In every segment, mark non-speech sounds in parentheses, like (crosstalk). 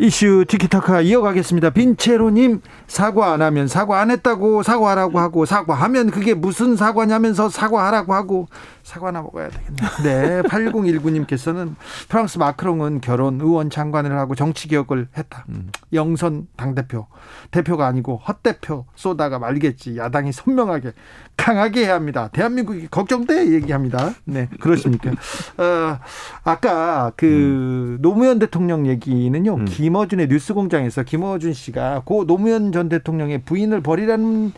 이슈 티키타카 이어가겠습니다. 빈체로님 사과 안 하면 사과 안 했다고 사과하라고 하고 사과하면 그게 무슨 사과냐면서 사과하라고 하고 사과나 먹어야 되겠네. 네. 8019님께서는 프랑스 마크롱은 결혼, 의원 장관을 하고 정치 개혁을 했다. 음. 영선 당대표. 대표가 아니고 헛대표 쏘다가 말겠지. 야당이 선명하게 강하게 해야 합니다. 대한민국이 걱정돼 얘기합니다. 네. 그렇습니까? 어, 아까 그 음. 노무현 대통령 얘기는요. 음. 김어준의 뉴스 공장에서 김어준 씨가 고 노무현 전 대통령의 부인을 버리라는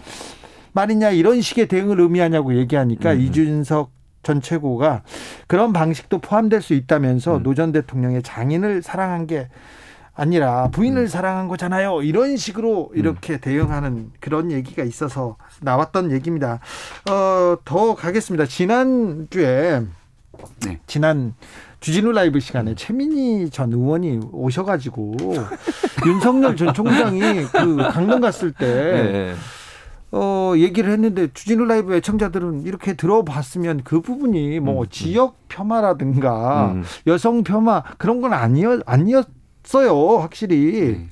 말이냐 이런 식의 대응을 의미하냐고 얘기하니까 음. 이준석 전 최고가 그런 방식도 포함될 수 있다면서 음. 노전 대통령의 장인을 사랑한 게 아니라 부인을 음. 사랑한 거잖아요. 이런 식으로 이렇게 음. 대응하는 그런 얘기가 있어서 나왔던 얘기입니다. 어, 더 가겠습니다. 지난주에 네. 지난 주진우 라이브 시간에 최민희 전 의원이 오셔가지고 (laughs) 윤석열 전 총장이 그 강릉 갔을 때 네. 어, 얘기를 했는데 주진우 라이브 애청자들은 이렇게 들어봤으면 그 부분이 뭐 음, 음. 지역 폄하라든가 음. 여성 폄하 그런 건 아니었, 아니었어요, 확실히. 네.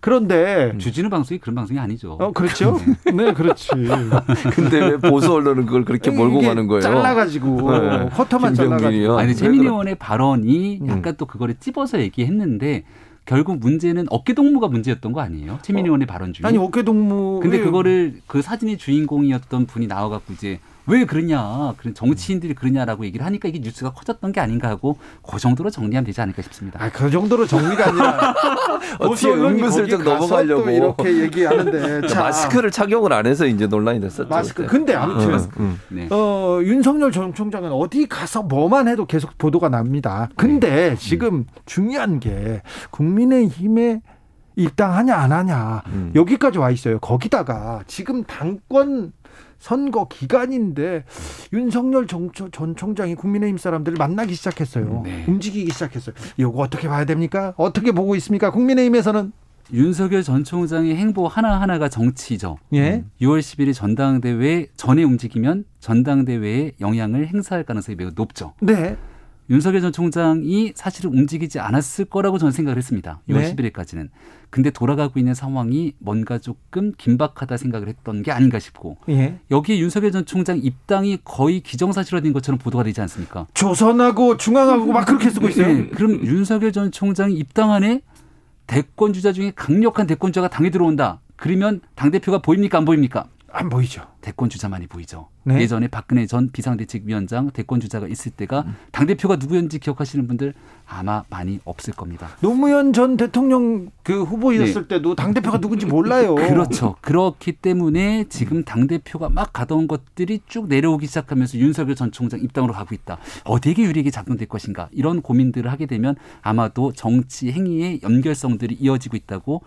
그런데 음. 주진우 방송이 그런 방송이 아니죠. 어, 그렇죠. 네, 그렇지. (laughs) 근데 왜 보수 언론은 그걸 그렇게 몰고 가는 거예요? 잘라가지고 네. 커터만 잘라가지고. 아니 최민희 의원의 발언이 음. 약간 또 그거를 찝어서 얘기했는데 결국 문제는 어깨동무가 문제였던 거 아니에요? 최민희 어. 의원의 발언 중에. 아니 어깨동무. 근데 그거를 그 사진의 주인공이었던 분이 나와갖고 이제 왜 그러냐, 그런 정치인들이 그러냐라고 얘기를 하니까 이게 뉴스가 커졌던 게 아닌가 하고 그 정도로 정리하면 되지 않을까 싶습니다. 아, 그 정도로 정리가 아니라 (laughs) 어떻게 은근슬쩍 넘어가려고 이렇게 얘기하는데 자, 마스크를 착용을 안 해서 이제 논란이 됐었죠. 마스크. 그때. 근데 아무튼 어, 음. 네. 어, 윤석열 전 총장은 어디 가서 뭐만 해도 계속 보도가 납니다. 근데 네. 지금 음. 중요한 게 국민의힘에 입당하냐 안 하냐 음. 여기까지 와 있어요. 거기다가 지금 당권 선거 기간인데 윤석열 전 총장이 국민의힘 사람들을 만나기 시작했어요. 네. 움직이기 시작했어요. 이거 어떻게 봐야 됩니까? 어떻게 보고 있습니까? 국민의힘에서는 윤석열 전 총장의 행보 하나하나가 정치죠. 예. 6월 10일 전당대회 전에 움직이면 전당대회에 영향을 행사할 가능성이 매우 높죠. 네. 윤석열 전 총장이 사실은 움직이지 않았을 거라고 저는 생각을 했습니다. 6월 네. 11일까지는. 근데 돌아가고 있는 상황이 뭔가 조금 긴박하다 생각을 했던 게 아닌가 싶고 예. 여기에 윤석열 전 총장 입당이 거의 기정사실화된 것처럼 보도가 되지 않습니까? 조선하고 중앙하고 막 그렇게 쓰고 있어요. 네. 그럼 윤석열 전 총장이 입당 안에 대권 주자 중에 강력한 대권 주자가 당에 들어온다. 그러면 당 대표가 보입니까 안 보입니까? 안 보이죠. 대권 주자만이 보이죠. 네. 예전에 박근혜 전 비상대책위원장 대권 주자가 있을 때가 음. 당 대표가 누구였는지 기억하시는 분들 아마 많이 없을 겁니다. 노무현 전 대통령 그 후보였을 네. 때도 당 대표가 누군지 몰라요. (laughs) 그렇죠. 그렇기 때문에 지금 당 대표가 막 가던 것들이 쭉 내려오기 시작하면서 윤석열 전 총장 입당으로 가고 있다. 어디에 유리하게 작동될 것인가 이런 고민들을 하게 되면 아마도 정치 행위의 연결성들이 이어지고 있다고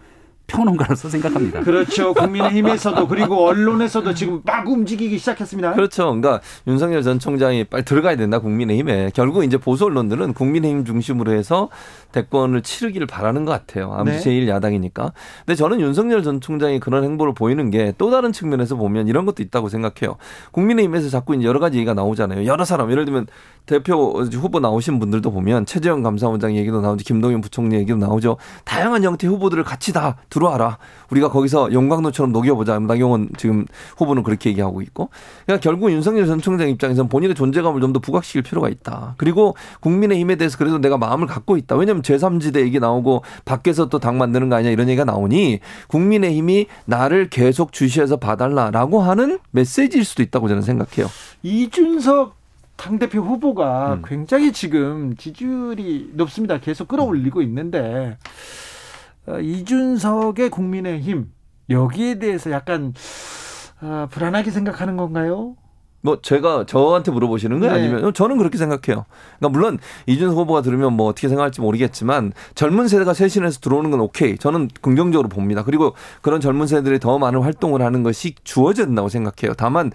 평론가로서 생각합니다. 그렇죠. 국민의힘에서도 그리고 언론에서도 지금 막 움직이기 시작했습니다. 그렇죠. 그러니까 윤석열 전 총장이 빨리 들어가야 된다 국민의힘에. 결국 이제 보수 언론들은 국민의힘 중심으로 해서 대권을 치르기를 바라는 것 같아요. 아무리 네. 제일 야당이니까. 근데 저는 윤석열 전 총장이 그런 행보를 보이는 게 또 다른 측면에서 보면 이런 것도 있다고 생각해요. 국민의힘에서 자꾸 이제 여러 가지 얘기가 나오잖아요. 여러 사람 예를 들면 대표 후보 나오신 분들도 보면 최재형 감사원장 얘기도 나오죠. 김동연 부총리 얘기도 나오죠. 다양한 형태 후보들을 같이 다 들어와라. 우리가 거기서 영광로처럼 녹여보자. 나경원 지금 후보는 그렇게 얘기하고 있고. 그러니까 결국 윤석열 전 총장 입장에서는 본인의 존재감을 좀 더 부각시킬 필요가 있다. 그리고 국민의힘에 대해서 그래도 내가 마음을 갖고 있다. 왜냐하면 제3지대 얘기 나오고 밖에서 또 당 만드는 거 아니냐 이런 얘기가 나오니 국민의힘이 나를 계속 주시해서 봐달라라고 하는 메시지일 수도 있다고 저는 생각해요. 이준석 당대표 후보가 음. 굉장히 지금 지지율이 높습니다. 계속 끌어올리고 있는데 어, 이준석의 국민의힘 여기에 대해서 약간 어, 불안하게 생각하는 건가요? 뭐 제가 저한테 물어보시는 거예요? 네. 아니면 저는 그렇게 생각해요. 그러니까 물론 이준석 후보가 들으면 뭐 어떻게 생각할지 모르겠지만 젊은 세대가 쇄신해서 들어오는 건 오케이. 저는 긍정적으로 봅니다. 그리고 그런 젊은 세대들이 더 많은 활동을 하는 것이 주어져야 된다고 생각해요. 다만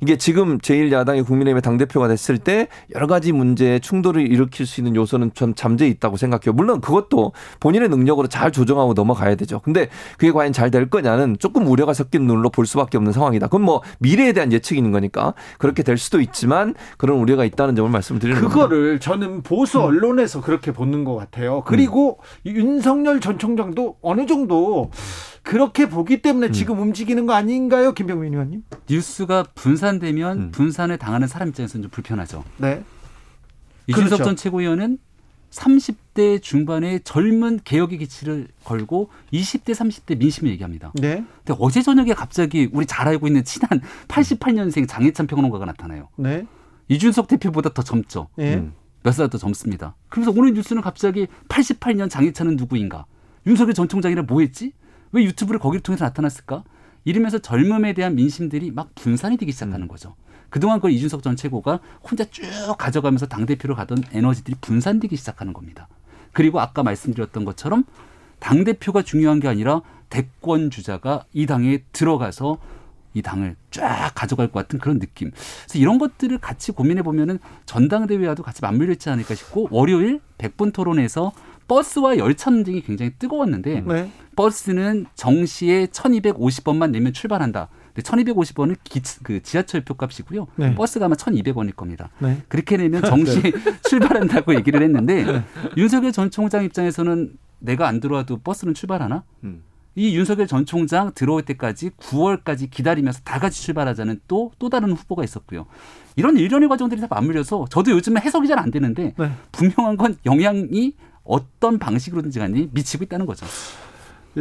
이게 지금 제1야당이 국민의힘의 당대표가 됐을 때 여러 가지 문제에 충돌을 일으킬 수 있는 요소는 좀 잠재 있다고 생각해요. 물론 그것도 본인의 능력으로 잘 조정하고 넘어가야 되죠. 근데 그게 과연 잘 될 거냐는 조금 우려가 섞인 눈으로 볼 수밖에 없는 상황이다. 그건 뭐 미래에 대한 예측이 있는 거니까 그렇게 될 수도 있지만 그런 우려가 있다는 점을 말씀드리는 겁니다. 그거를 저는 보수 언론에서 그렇게 보는 것 같아요. 그리고 윤석열 전 총장도 어느 정도 그렇게 보기 때문에 지금 움직이는 거 아닌가요, 김병민 의원님? 뉴스가 분산되면 음. 분산을 당하는 사람 입장에서는 좀 불편하죠. 네. 이준석 그렇죠. 전 최고위원은 30대 중반의 젊은 개혁의 기치를 걸고 20대, 30대 민심을 얘기합니다. 네. 근데 어제 저녁에 갑자기 우리 잘 알고 있는 친한 88년생 장혜찬 평론가가 나타나요. 네. 이준석 대표보다 더 젊죠. 예. 음. 몇살 더 젊습니다. 그래서 오늘 뉴스는 갑자기 88년 장혜찬은 누구인가? 윤석열 전 총장이랑 뭐 했지? 왜 유튜브를 거기를 통해서 나타났을까? 이러면서 젊음에 대한 민심들이 막 분산이 되기 시작하는 거죠. 그동안 그걸 이준석 전 최고가 혼자 쭉 가져가면서 당대표로 가던 에너지들이 분산되기 시작하는 겁니다. 그리고 아까 말씀드렸던 것처럼 당대표가 중요한 게 아니라 대권 주자가 이 당에 들어가서 이 당을 쫙 가져갈 것 같은 그런 느낌. 그래서 이런 것들을 같이 고민해 보면은 전당대회와도 같이 맞물려 있지 않을까 싶고 월요일 백분 토론에서 버스와 열차 논쟁이 굉장히 뜨거웠는데 네. 버스는 정시에 1250원만 내면 출발한다. 근데 1250원은 기, 그 지하철 표값이고요. 네. 버스가 아마 1200원일 겁니다. 네. 그렇게 내면 정시에 (laughs) 출발한다고 얘기를 했는데 윤석열 전 총장 입장에서는 내가 안 들어와도 버스는 출발하나? 음. 이 윤석열 전 총장 들어올 때까지 9월까지 기다리면서 다 같이 출발하자는 또, 또 다른 후보가 있었고요. 이런 일련의 과정들이 다 맞물려서 저도 요즘에 해석이 잘 안 되는데 네. 분명한 건 영향이 어떤 방식으로든지 간에 미치고 있다는 거죠.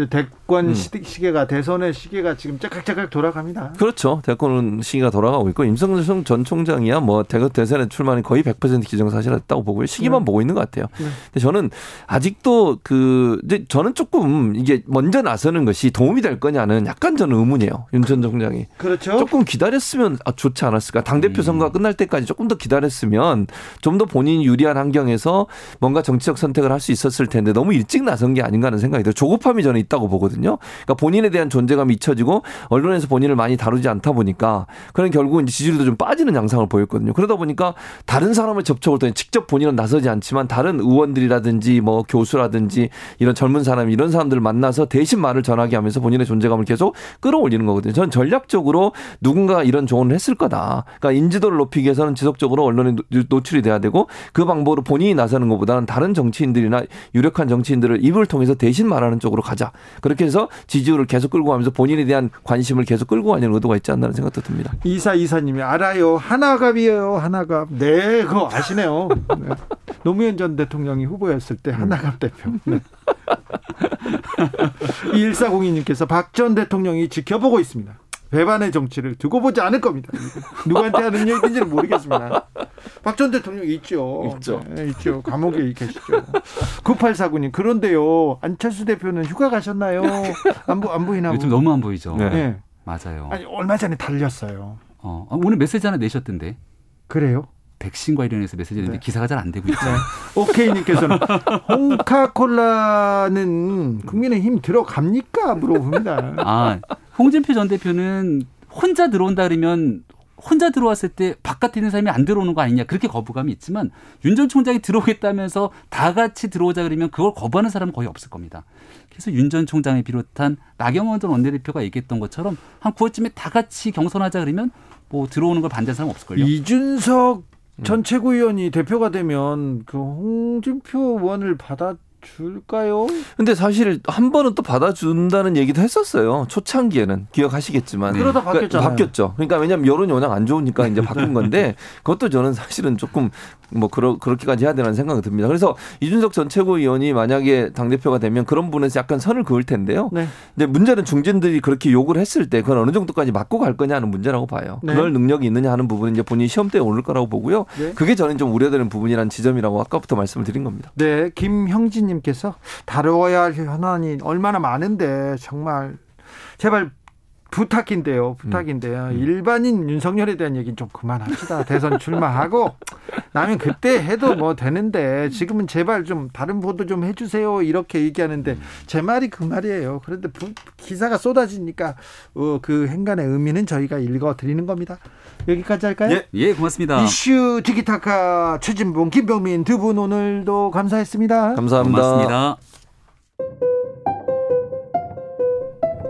대권 음. 시- 시계가 대선의 시계가 지금 짝짝짝 돌아갑니다. 그렇죠. 대권 시기가 돌아가고 있고 임성근 전 총장이야 뭐 대거 대선에 출마는 거의 100% 기정사실했다고 보고요. 시기만 네. 보고 있는 것 같아요. 네. 근데 저는 아직도 그 이제 저는 조금 이게 먼저 나서는 것이 도움이 될 거냐는 약간 저는 의문이에요. 윤 전 총장이 그렇죠. 조금 기다렸으면 아, 좋지 않았을까. 당 대표 선거가 끝날 때까지 조금 더 기다렸으면 좀 더 본인이 유리한 환경에서 뭔가 정치적 선택을 할 수 있었을 텐데 너무 일찍 나선 게 아닌가 하는 생각이 들어요. 조급함이 저는 있다고 보거든요. 그러니까 본인에 대한 존재감이 잊혀지고 언론에서 본인을 많이 다루지 않다 보니까 그런 결국 이제 지지율도 좀 빠지는 양상을 보였거든요. 그러다 보니까 다른 사람을 접촉을 또 직접 본인은 나서지 않지만 다른 의원들이라든지 뭐 교수라든지 이런 젊은 사람 이런 사람들을 만나서 대신 말을 전하게 하면서 본인의 존재감을 계속 끌어올리는 거거든요. 저는 전략적으로 누군가 이런 조언을 했을 거다. 그러니까 인지도를 높이기 위해서는 지속적으로 언론에 노- 노출이 돼야 되고 그 방법으로 본인이 나서는 것보다는 다른 정치인들이나 유력한 정치인들을 입을 통해서 대신 말하는 쪽으로 가자. 그렇게 해서 지지율을 계속 끌고 가면서 본인에 대한 관심을 계속 끌고 가는 의도가 있지 않나는 생각도 듭니다. 이사 이사님이 알아요. 하나갑이에요. 하나갑. 네, 그거 아시네요. 네. 노무현 전 대통령이 후보였을 때 하나갑 대표. 네. (laughs) 1402님께서 박 전 대통령이 지켜보고 있습니다. 배반의 정치를 두고 보지 않을 겁니다. 누구한테 하는 얘기인지는 모르겠습니다. 박 전 대통령 있죠. 있죠. 네, 있죠. 감옥에 계시죠. 9849님, 그런데요. 안철수 대표는 휴가 가셨나요? 안, 보, 안 보이나? 요즘 너무 안 보이죠. 네. 네. 맞아요. 아니, 얼마 전에 달렸어요. 어, 아, 오늘 메시지 하나 내셨던데 그래요? 백신 관련해서 메시지 냈는데 네. 기사가 잘 안 되고 있죠. 오케이님께서는 (laughs) 홍카콜라는 국민의힘 들어갑니까? 물어봅니다. 아, 홍준표 전 대표는 혼자 들어온다 그러면 혼자 들어왔을 때 바깥에 있는 사람이 안 들어오는 거 아니냐 그렇게 거부감이 있지만 윤 전 총장이 들어오겠다면서 다 같이 들어오자 그러면 그걸 거부하는 사람은 거의 없을 겁니다. 그래서 윤 전 총장을 비롯한 나경원 전 원내대표가 얘기했던 것처럼 한 9월쯤에 다 같이 경선하자 그러면 뭐 들어오는 걸 반대하는 사람 없을걸요. 이준석 전 최고위원이 대표가 되면 그 홍준표 의원을 받아 줄까요? 근데 사실 한 번은 또 받아준다는 얘기도 했었어요. 초창기에는 기억하시겠지만 네. 그러다 그러니까 바뀌었잖아요. 바뀌었죠. 그러니까 왜냐하면 여론이 워낙 안 좋으니까 이제 바꾼 건데 (laughs) 그것도 저는 사실은 조금 뭐 그러, 그렇게까지 해야 되는 생각이 듭니다. 그래서 이준석 전 최고위원이 만약에 당 대표가 되면 그런 부분에서 약간 선을 그을 텐데요. 네. 근데 문제는 중진들이 그렇게 욕을 했을 때 그건 어느 정도까지 맞고 갈 거냐 하는 문제라고 봐요. 네. 그럴 능력이 있느냐 하는 부분은 이제 본인이 시험대에 오를 거라고 보고요. 네. 그게 저는 좀 우려되는 부분이라는 지점이라고 아까부터 말씀을 드린 겁니다. 네, 김형진님께서 다뤄야 할 현안이 얼마나 많은데 정말 제발 부탁인데요. 부탁인데요. 음. 일반인 윤석열에 대한 얘기는 좀 그만합시다. 대선 출마하고 (laughs) 나면 그때 해도 뭐 되는데 지금은 제발 좀 다른 보도 좀 해주세요. 이렇게 얘기하는데 제 말이 그 말이에요. 그런데 부, 기사가 쏟아지니까 어, 그 행간의 의미는 저희가 읽어드리는 겁니다. 여기까지 할까요? 예, 예 고맙습니다. 이슈 티키타카 최진봉 김병민 두 분 오늘도 감사했습니다. 감사합니다. 고맙습니다.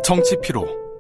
정치 피로,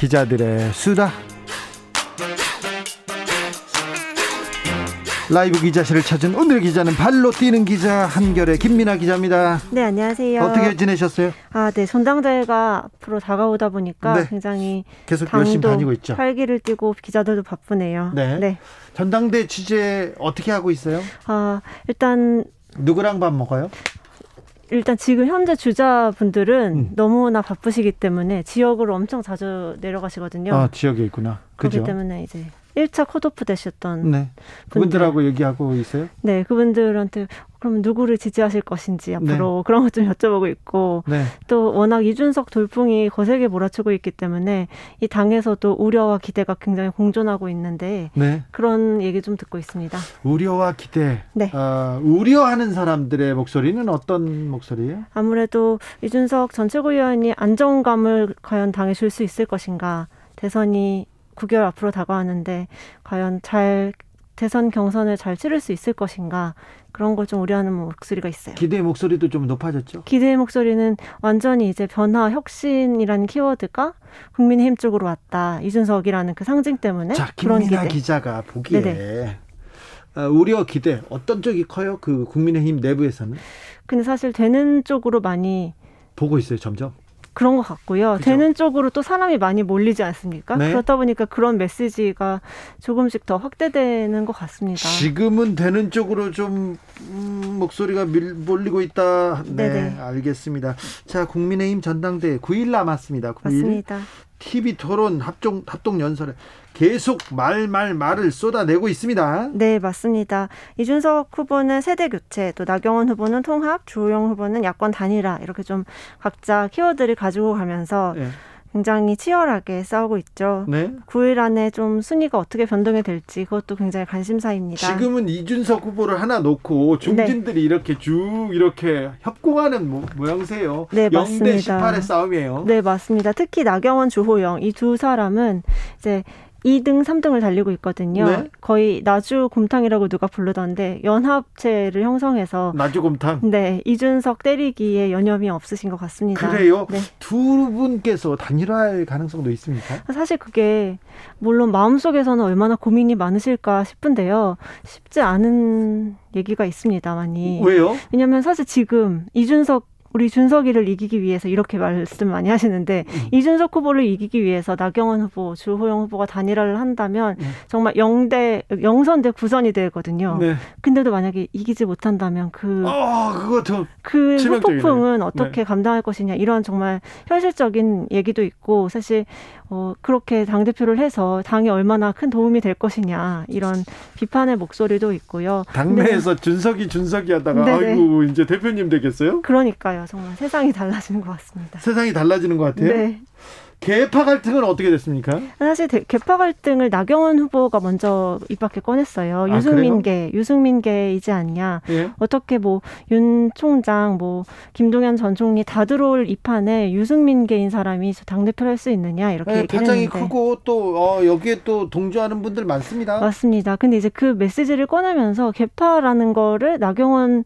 기자들의 수다 라이브 기자실을 찾은 오늘의 기자는 발로 뛰는 기자 한결의 김민아 기자입니다. 네, 안녕하세요. 어떻게 지내셨어요? 아, 네. 전당대회가 앞으로 다가오다 보니까 네. 굉장히 계속 열심히 다니고 있죠. 활기를 띠고 기자들도 바쁘네요. 네. 네. 전당대 취재 어떻게 하고 있어요? 아, 일단 누구랑 밥 먹어요? 일단 지금 현재 주자분들은 음. 너무나 바쁘시기 때문에 지역으로 엄청 자주 내려가시거든요. 아, 지역에 있구나. 그렇기 그죠? 때문에 이제 1차 컷오프 되셨던 네. 그분들하고 얘기하고 있어요? 네, 그분들한테 그럼 누구를 지지하실 것인지 앞으로 네. 그런 것 좀 여쭤보고 있고 네. 또 워낙 이준석 돌풍이 거세게 몰아치고 있기 때문에 이 당에서도 우려와 기대가 굉장히 공존하고 있는데 네. 그런 얘기 좀 듣고 있습니다. 우려와 기대. 네. 어, 우려하는 사람들의 목소리는 어떤 목소리예요? 아무래도 이준석 전 최고위원이 안정감을 과연 당에 줄 수 있을 것인가. 대선이 9개월 앞으로 다가왔는데 과연 잘 대선 경선을 잘 치를 수 있을 것인가 그런 걸 좀 우려하는 목소리가 있어요. 기대 목소리도 좀 높아졌죠? 기대 목소리는 완전히 이제 변화, 혁신이라는 키워드가 국민의힘 쪽으로 왔다. 이준석이라는 그 상징 때문에 자, 그런 기대. 기자가 보기에 네네. 어, 우려 기대 어떤 쪽이 커요? 그 국민의힘 내부에서는? 근데 사실 되는 쪽으로 많이 보고 있어요, 점점. 그런 것 같고요. 그죠? 되는 쪽으로 또 사람이 많이 몰리지 않습니까? 네? 그렇다 보니까 그런 메시지가 조금씩 더 확대되는 것 같습니다. 지금은 되는 쪽으로 좀 음, 목소리가 밀, 몰리고 있다. 네, 네네. 알겠습니다. 자, 국민의힘 전당대회 9일 남았습니다. 9일. 맞습니다. TV 토론 합종 합동 연설에 계속 말 말 말을 쏟아내고 있습니다. 네, 맞습니다. 이준석 후보는 세대 교체, 또 나경원 후보는 통합, 주호영 후보는 야권 단일화 이렇게 좀 각자 키워드를 가지고 가면서 네. 굉장히 치열하게 싸우고 있죠. 네. 9일 안에 좀 순위가 어떻게 변동이 될지 그것도 굉장히 관심사입니다. 지금은 이준석 후보를 하나 놓고 중진들이 네. 이렇게 쭉 이렇게 협공하는 모, 모양새요. 네, 0대 18의 싸움이에요. 네, 맞습니다. 특히 나경원, 주호영 이 두 사람은 이제 2등, 3등을 달리고 있거든요. 네? 거의 나주 곰탕이라고 누가 부르던데 연합체를 형성해서 나주 곰탕. 네, 이준석 때리기에 여념이 없으신 것 같습니다. 그래요? 네. 두 분께서 단일화할 가능성도 있습니까? 사실 그게 물론 마음속에서는 얼마나 고민이 많으실까 싶은데요. 쉽지 않은 얘기가 있습니다, 많이. 왜요? 왜냐하면 사실 지금 이준석 우리 준석이를 이기기 위해서 이렇게 말씀 많이 하시는데 음. 이준석 후보를 이기기 위해서 나경원 후보, 주호영 후보가 단일화를 한다면 음. 정말 영대 영선 대 구선이 되거든요. 네. 근데도 만약에 이기지 못한다면 그 어, 그거 그 후폭풍은 어떻게 네. 감당할 것이냐 이런 정말 현실적인 얘기도 있고 사실 어, 그렇게 당대표를 해서 당이 얼마나 큰 도움이 될 것이냐, 이런 비판의 목소리도 있고요. 당내에서 네. 준석이 준석이 하다가, 네네. 아이고, 이제 대표님 되겠어요? 그러니까요. 정말 세상이 달라지는 것 같습니다. 세상이 달라지는 것 같아요? 네. 개파 갈등은 어떻게 됐습니까? 사실 개파 갈등을 나경원 후보가 먼저 입 밖에 꺼냈어요. 아, 유승민계, 유승민계이지 않냐. 예? 어떻게 뭐 윤 총장, 뭐 김동연 전 총리 다 들어올 이 판에 유승민계인 사람이 당 대표를 할 수 있느냐 이렇게 네, 파장이 크고 또 어, 여기에 또 동조하는 분들 많습니다. 맞습니다. 근데 이제 그 메시지를 꺼내면서 개파라는 거를 나경원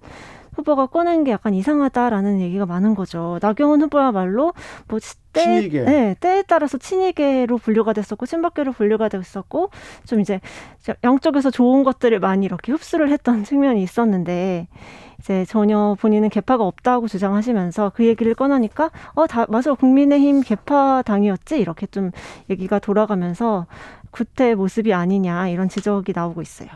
후보가 꺼낸 게 약간 이상하다라는 얘기가 많은 거죠. 나경원 후보야말로 뭐 때, 친이계. 네, 때에 따라서 친이계로 분류가 됐었고 친박계로 분류가 됐었고 좀 이제 양쪽에서 좋은 것들을 많이 이렇게 흡수를 했던 측면이 있었는데 이제 전혀 본인은 개파가 없다고 주장하시면서 그 얘기를 꺼내니까 어 다 맞아 국민의힘 개파 당이었지 이렇게 좀 얘기가 돌아가면서 구태 모습이 아니냐 이런 지적이 나오고 있어요.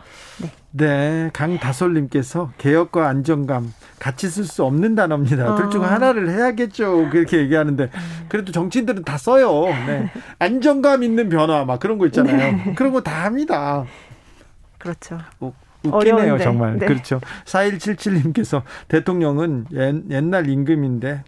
네. 네, 강다솔님께서 개혁과 안정감 같이 쓸 수 없는 단어입니다. 아. 둘중 하나를 해야겠죠. 그렇게 얘기하는데 그래도 정치인들은 다 써요. 네. (laughs) 안정감 있는 변화 막 그런 거 있잖아요. 네. 그런 거 다 합니다. 그렇죠. 뭐 웃기네요, 어려운데. 정말. 네. 그렇죠. 4177님께서 대통령은 옛, 날 임금인데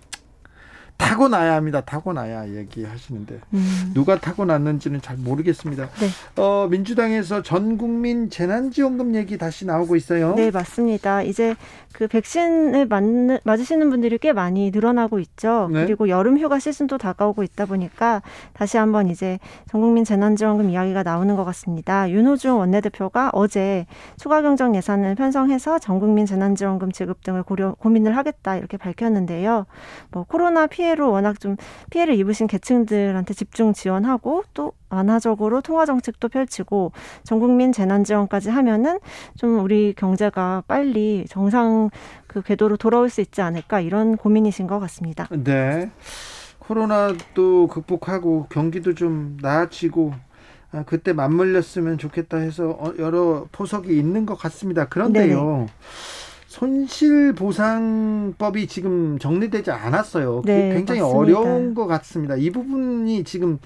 타고나야 합니다. 타고나야 얘기하시는데 음. 누가 타고났는지는 잘 모르겠습니다. 네. 어, 민주당에서 전 국민 재난지원금 얘기 다시 나오고 있어요. 네, 맞습니다. 이제 그 백신을 맞, 맞으시는 분들이 꽤 많이 늘어나고 있죠. 네. 그리고 여름 휴가 시즌도 다가오고 있다 보니까 다시 한번 이제 전 국민 재난지원금 이야기가 나오는 것 같습니다. 윤호중 원내대표가 어제 추가 경정 예산을 편성해서 전 국민 재난지원금 지급 등을 고려 고민을 하겠다 이렇게 밝혔는데요. 뭐 코로나 피해 피해로 워낙 좀 피해를 입으신 계층들한테 집중 지원하고 또 완화적으로 통화 정책도 펼치고 전 국민 재난 지원까지 하면은 좀 우리 경제가 빨리 정상 그 궤도로 돌아올 수 있지 않을까 이런 고민이신 것 같습니다. 네. 코로나도 극복하고 경기도 좀 나아지고 아, 그때 맞물렸으면 좋겠다 해서 어, 여러 포석이 있는 것 같습니다. 그런데요. 네네. 손실 보상법이 지금 정리되지 않았어요. 네, 굉장히 맞습니다. 어려운 것 같습니다. 이 부분이 지금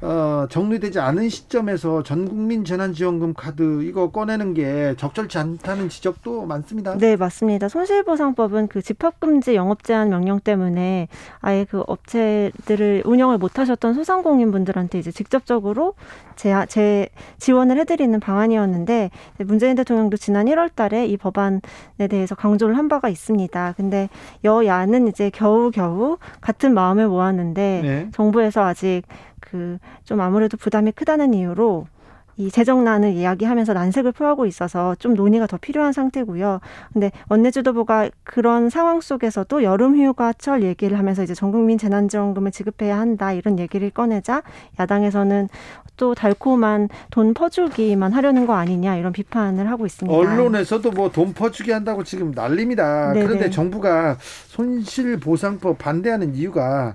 어, 정리되지 않은 시점에서 전국민 재난지원금 카드 이거 꺼내는 게 적절치 않다는 지적도 많습니다. 네, 맞습니다. 손실보상법은 그 집합금지 영업제한 명령 때문에 아예 그 업체들을 운영을 못하셨던 소상공인분들한테 이제 직접적으로 제, 제 지원을 해드리는 방안이었는데 문재인 대통령도 지난 1월달에 이 법안에 대해서 강조를 한 바가 있습니다. 근데 여야는 이제 겨우 겨우 같은 마음을 모았는데 네. 정부에서 아직 그 좀 아무래도 부담이 크다는 이유로 이 재정난을 이야기하면서 난색을 표하고 있어서 좀 논의가 더 필요한 상태고요. 근데 원내지도부가 그런 상황 속에서도 여름휴가철 얘기를 하면서 이제 전국민 재난지원금을 지급해야 한다 이런 얘기를 꺼내자 야당에서는 또 달콤한 돈 퍼주기만 하려는 거 아니냐 이런 비판을 하고 있습니다. 언론에서도 뭐 돈 퍼주기 한다고 지금 난립니다. 네네. 그런데 정부가 손실보상법 반대하는 이유가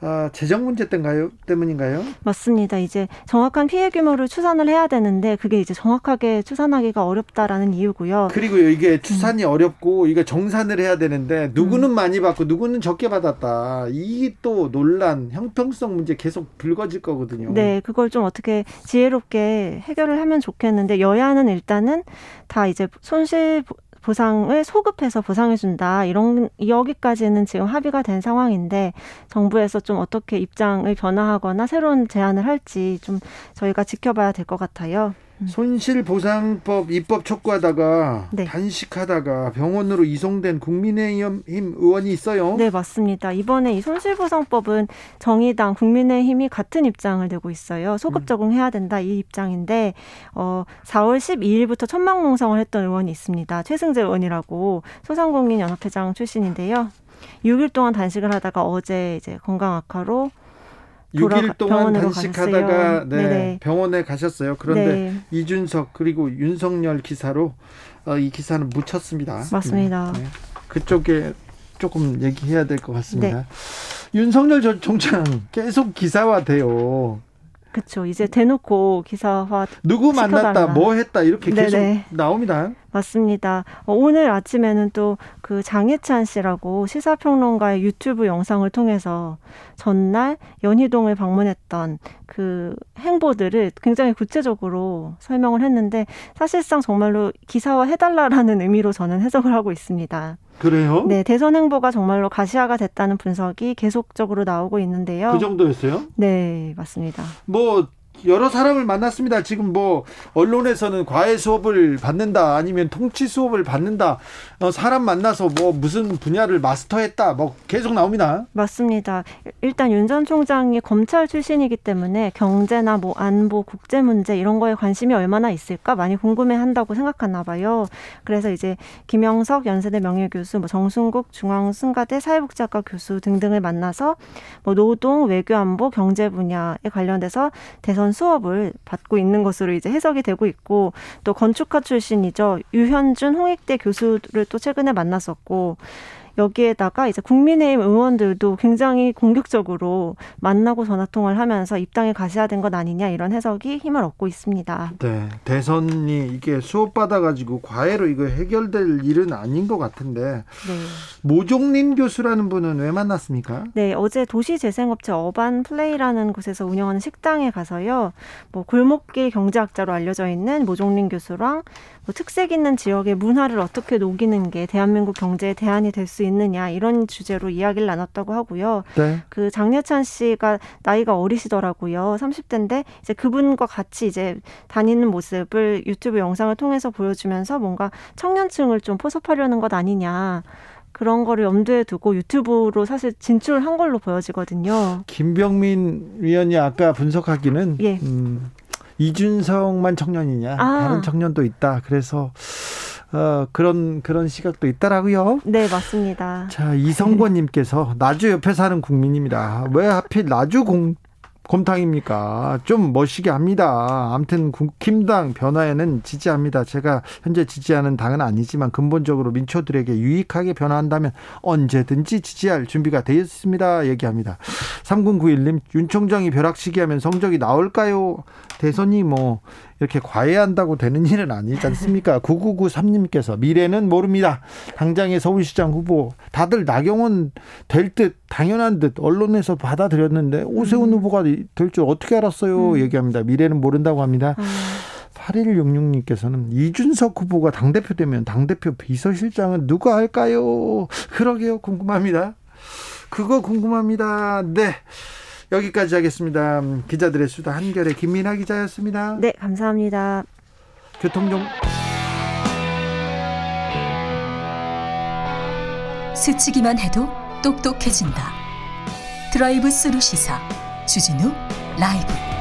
아, 재정 문제 때인가요? 때문인가요? 맞습니다. 이제 정확한 피해 규모를 추산을 해야 되는데 그게 이제 정확하게 추산하기가 어렵다라는 이유고요. 그리고 이게 추산이 음. 어렵고 이게 정산을 해야 되는데 누구는 음. 많이 받고 누구는 적게 받았다. 이게 또 논란, 형평성 문제 계속 불거질 거거든요. 네, 그걸 좀 어떻게 지혜롭게 해결을 하면 좋겠는데 여야는 일단은 다 이제 손실 보상을 소급해서 보상해준다. 이런, 여기까지는 지금 합의가 된 상황인데 정부에서 좀 어떻게 입장을 변화하거나 새로운 제안을 할지 좀 저희가 지켜봐야 될 것 같아요. 음. 손실보상법 입법 촉구하다가 네. 단식하다가 병원으로 이송된 국민의힘 의원이 있어요. 네, 맞습니다. 이번에 이 손실보상법은 정의당, 국민의힘이 같은 입장을 내고 있어요. 소급 음. 적용해야 된다 이 입장인데 어 4월 12일부터 천막 농성을 했던 의원이 있습니다. 최승재 의원이라고 소상공인 연합회장 출신인데요. 6일 동안 단식을 하다가 어제 이제 건강 악화로 6일 동안 단식하다가 네, 병원에 가셨어요. 그런데 네. 이준석 그리고 윤석열 기사로 어, 이 기사는 묻혔습니다. 맞습니다. 네. 그쪽에 조금 얘기해야 될 것 같습니다. 네. 윤석열 전 총장 계속 기사화돼요. 그렇죠. 이제 대놓고 기사화 누구 만났다, 뭐 했다 이렇게 계속 네네. 나옵니다. 맞습니다. 어, 오늘 아침에는 또 그 장혜찬 씨라고 시사평론가의 유튜브 영상을 통해서 전날 연희동을 방문했던 그 행보들을 굉장히 구체적으로 설명을 했는데 사실상 정말로 기사화 해달라라는 의미로 저는 해석을 하고 있습니다. 그래요? 네, 대선 행보가 정말로 가시화가 됐다는 분석이 계속적으로 나오고 있는데요. 그 정도였어요? 네, 맞습니다. 뭐 여러 사람을 만났습니다. 지금 뭐 언론에서는 과외 수업을 받는다 아니면 통치 수업을 받는다 어, 사람 만나서 뭐 무슨 분야를 마스터했다 뭐 계속 나옵니다. 맞습니다. 일단 윤 전 총장이 검찰 출신이기 때문에 경제나 뭐 안보, 국제 문제 이런 거에 관심이 얼마나 있을까 많이 궁금해한다고 생각하나 봐요. 그래서 이제 김영석 연세대 명예교수, 뭐 정순국 중앙승가대 사회복지학과 교수 등등을 만나서 뭐 노동, 외교안보, 경제 분야에 관련돼서 대선 수업을 받고 있는 것으로 이제 해석이 되고 있고 또 건축가 출신이죠. 유현준 홍익대 교수를 또 최근에 만났었고 여기에다가 이제 국민의힘 의원들도 굉장히 공격적으로 만나고 전화 통화를 하면서 입당에 가셔야 된것 아니냐 이런 해석이 힘을 얻고 있습니다. 네, 대선이 이게 수업 받아가지고 과외로 이거 해결될 일은 아닌 것 같은데 네. 모종림 교수라는 분은 왜 만났습니까? 네, 어제 도시재생업체 어반 플레이라는 곳에서 운영하는 식당에 가서요, 뭐 골목길 경제학자로 알려져 있는 모종림 교수랑 뭐 특색 있는 지역의 문화를 어떻게 녹이는 게 대한민국 경제의 대안이 될 수 있느냐 이런 주제로 이야기를 나눴다고 하고요. 네. 그 장례찬 씨가 나이가 어리시더라고요. 30대인데 이제 그분과 같이 이제 다니는 모습을 유튜브 영상을 통해서 보여주면서 뭔가 청년층을 좀 포섭하려는 것 아니냐. 그런 거를 염두에 두고 유튜브로 사실 진출한 걸로 보여지거든요. 김병민 위원이 아까 분석하기는 예. 음, 이준성만 청년이냐 아. 다른 청년도 있다. 그래서 어, 그런 그런 시각도 있다라고요. 네, 맞습니다. 자, 이성권 님께서 (laughs) 나주 옆에 사는 국민입니다. 왜 하필 나주 공 곰탕입니까? 좀 멋있게 합니다. 아무튼 국힘당 변화에는 지지합니다. 제가 현재 지지하는 당은 아니지만 근본적으로 민초들에게 유익하게 변화한다면 언제든지 지지할 준비가 되어 있습니다. 얘기합니다. 3091님 윤 총장이 벼락치기 하면 성적이 나올까요? 대선이 뭐 이렇게 과외한다고 되는 일은 아니지 않습니까? 9993님께서 미래는 모릅니다. 당장의 서울시장 후보 다들 나경원 될 듯 당연한 듯 언론에서 받아들였는데 오세훈 음. 후보가 될 줄 어떻게 알았어요? 음. 얘기합니다. 미래는 모른다고 합니다. 음. 8166님께서는 이준석 후보가 당대표 되면 당대표 비서실장은 누가 할까요? 그러게요. 궁금합니다. 그거 궁금합니다. 네. 여기까지 하겠습니다. 기자들의 수다 한겨레 김민아 기자였습니다. 네, 감사합니다. 교통정 스치기만 해도 똑똑해진다. 드라이브 스루 시사 주진우 라이브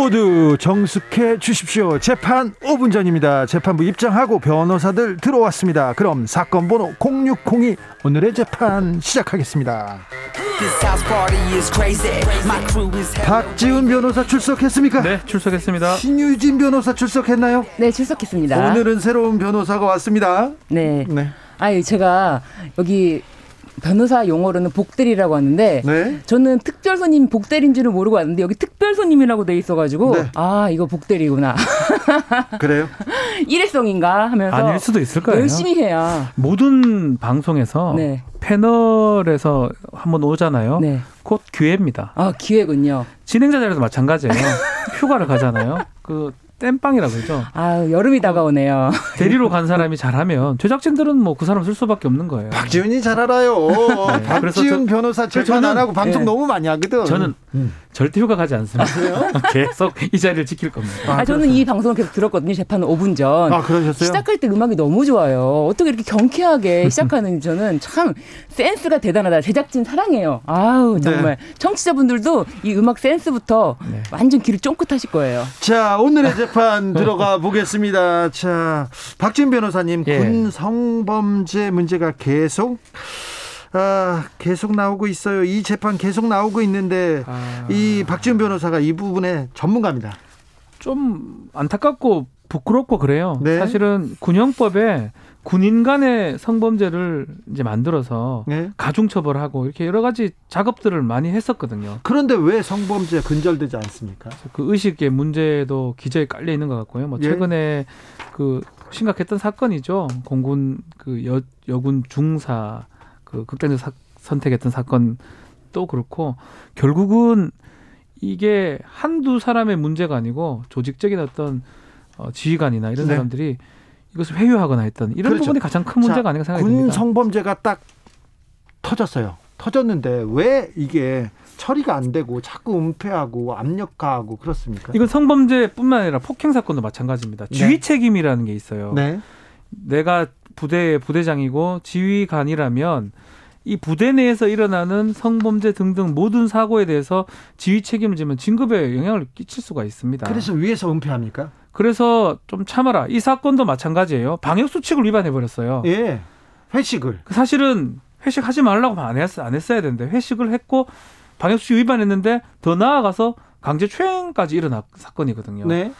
모두 정숙해 주십시오. 재판 5분 전입니다. 재판부 입장하고 변호사들 들어왔습니다. 그럼 사건 번호 0602 오늘의 재판 시작하겠습니다. 박지훈 변호사 출석했습니까? 네, 출석했습니다. 신유진 변호사 출석했나요? 네, 출석했습니다. 오늘은 새로운 변호사가 왔습니다. 네. 네. 아유, 제가 여기 변호사 용어로는 복대리라고 하는데 네? 저는 특별 손님 복대리인 줄은 모르고 왔는데 여기 특별 손님이라고 돼 있어가지고 네. 아 이거 복대리구나. (laughs) 그래요? 일회성인가 하면서 아닐 수도 있을 거예요. 열심히 해야 모든 방송에서 네. 패널에서 한번 오잖아요. 네. 곧 기회입니다. 아 기회군요. 진행자 자리도 마찬가지예요. (laughs) 휴가를 가잖아요. 그 땜빵이라고 그러죠. 아 여름이 다가오네요. 대리로 간 사람이 잘하면 제작진들은 뭐 그 사람 쓸 수밖에 없는 거예요. 박지훈이 잘 알아요. 네. 박지훈 변호사 재판 안 하고 방송 네. 너무 많이 하거든. 저는 음. 절대 휴가 가지 않습니다. 아, (laughs) 계속 이 자리를 지킬 겁니다. 아, 아 저는 이 방송을 계속 들었거든요. 재판 5분 전. 아, 그러셨어요? 시작할 때 음악이 너무 좋아요. 어떻게 이렇게 경쾌하게 (laughs) 시작하는 저는 참 센스가 대단하다. 제작진 사랑해요. 아우, 정말. 네. 청취자분들도 이 음악 센스부터 네. 완전 귀를 쫑긋하실 거예요. 자, 오늘의 재판 (laughs) 들어가 보겠습니다. 자, 박진 변호사님, 예. 군 성범죄 문제가 계속 아, 계속 나오고 있어요. 이 재판 계속 나오고 있는데 아... 이 박지훈 변호사가 이 부분에 전문가입니다. 좀 안타깝고 부끄럽고 그래요. 네. 사실은 군형법에 군인 간의 성범죄를 이제 만들어서 네. 가중처벌하고 이렇게 여러 가지 작업들을 많이 했었거든요. 그런데 왜 성범죄 근절되지 않습니까? 그 의식의 문제도 기저에 깔려 있는 것 같고요. 뭐 예. 최근에 예. 그 심각했던 사건이죠. 공군 그 여, 여군 중사 그 극단적 사, 선택했던 사건 또 그렇고 결국은 이게 한두 사람의 문제가 아니고 조직적인 어떤 어, 지휘관이나 이런 네. 사람들이 이것을 회유하거나 했던 이런 그렇죠. 부분이 가장 큰 문제가 자, 아닌가 생각이 듭니다. 군 성범죄가 딱 터졌어요. 터졌는데 왜 이게 처리가 안 되고 자꾸 은폐하고 압력가하고 그렇습니까? 이건 성범죄뿐만 아니라 폭행 사건도 마찬가지입니다. 네. 지휘 책임이라는 게 있어요. 네. 내가 부대의 부대장이고 지휘관이라면 이 부대 내에서 일어나는 성범죄 등등 모든 사고에 대해서 지휘 책임을 지면 진급에 영향을 끼칠 수가 있습니다. 그래서 위에서 은폐합니까? 그래서 좀 참아라. 이 사건도 마찬가지예요. 방역 수칙을 위반해 버렸어요. 예. 회식을. 사실은 회식하지 말라고 안, 했, 안 했어야 되는데 회식을 했고 방역 수칙 위반했는데 더 나아가서 강제 추행까지 일어난 사건이거든요. 네.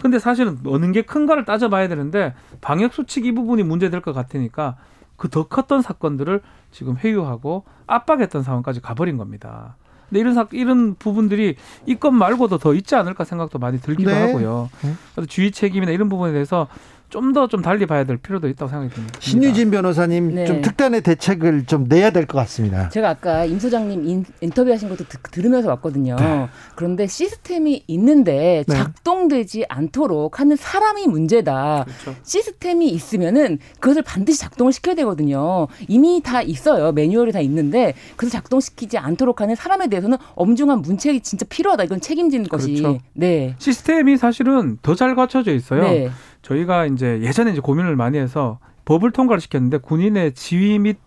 근데 사실은 어느 게 큰가를 따져봐야 되는데 방역 수칙 이 부분이 문제될 것 같으니까 그 더 컸던 사건들을 지금 회유하고 압박했던 상황까지 가버린 겁니다. 근데 이런 사, 이런 부분들이 이건 말고도 더 있지 않을까 생각도 많이 들기도 네. 하고요. 네. 주의 책임이나 이런 부분에 대해서 좀더좀 달리 봐야 될 필요도 있다고 생각이 듭니다. 신유진 변호사님 네. 좀 특단의 대책을 좀 내야 될 것 같습니다. 제가 아까 임 소장님 인, 인터뷰하신 것도 드, 들으면서 왔거든요. 네. 그런데 시스템이 있는데 네. 작동되지 않도록 하는 사람이 문제다. 그렇죠. 시스템이 있으면은 그것을 반드시 작동을 시켜야 되거든요. 이미 다 있어요. 매뉴얼이 다 있는데 그래서 작동시키지 않도록 하는 사람에 대해서는 엄중한 문책이 진짜 필요하다. 이건 책임지는 것이. 그렇죠. 네. 시스템이 사실은 더 잘 갖춰져 있어요. 네. 저희가 이제 예전에 이제 고민을 많이 해서 법을 통과를 시켰는데 군인의 지휘 및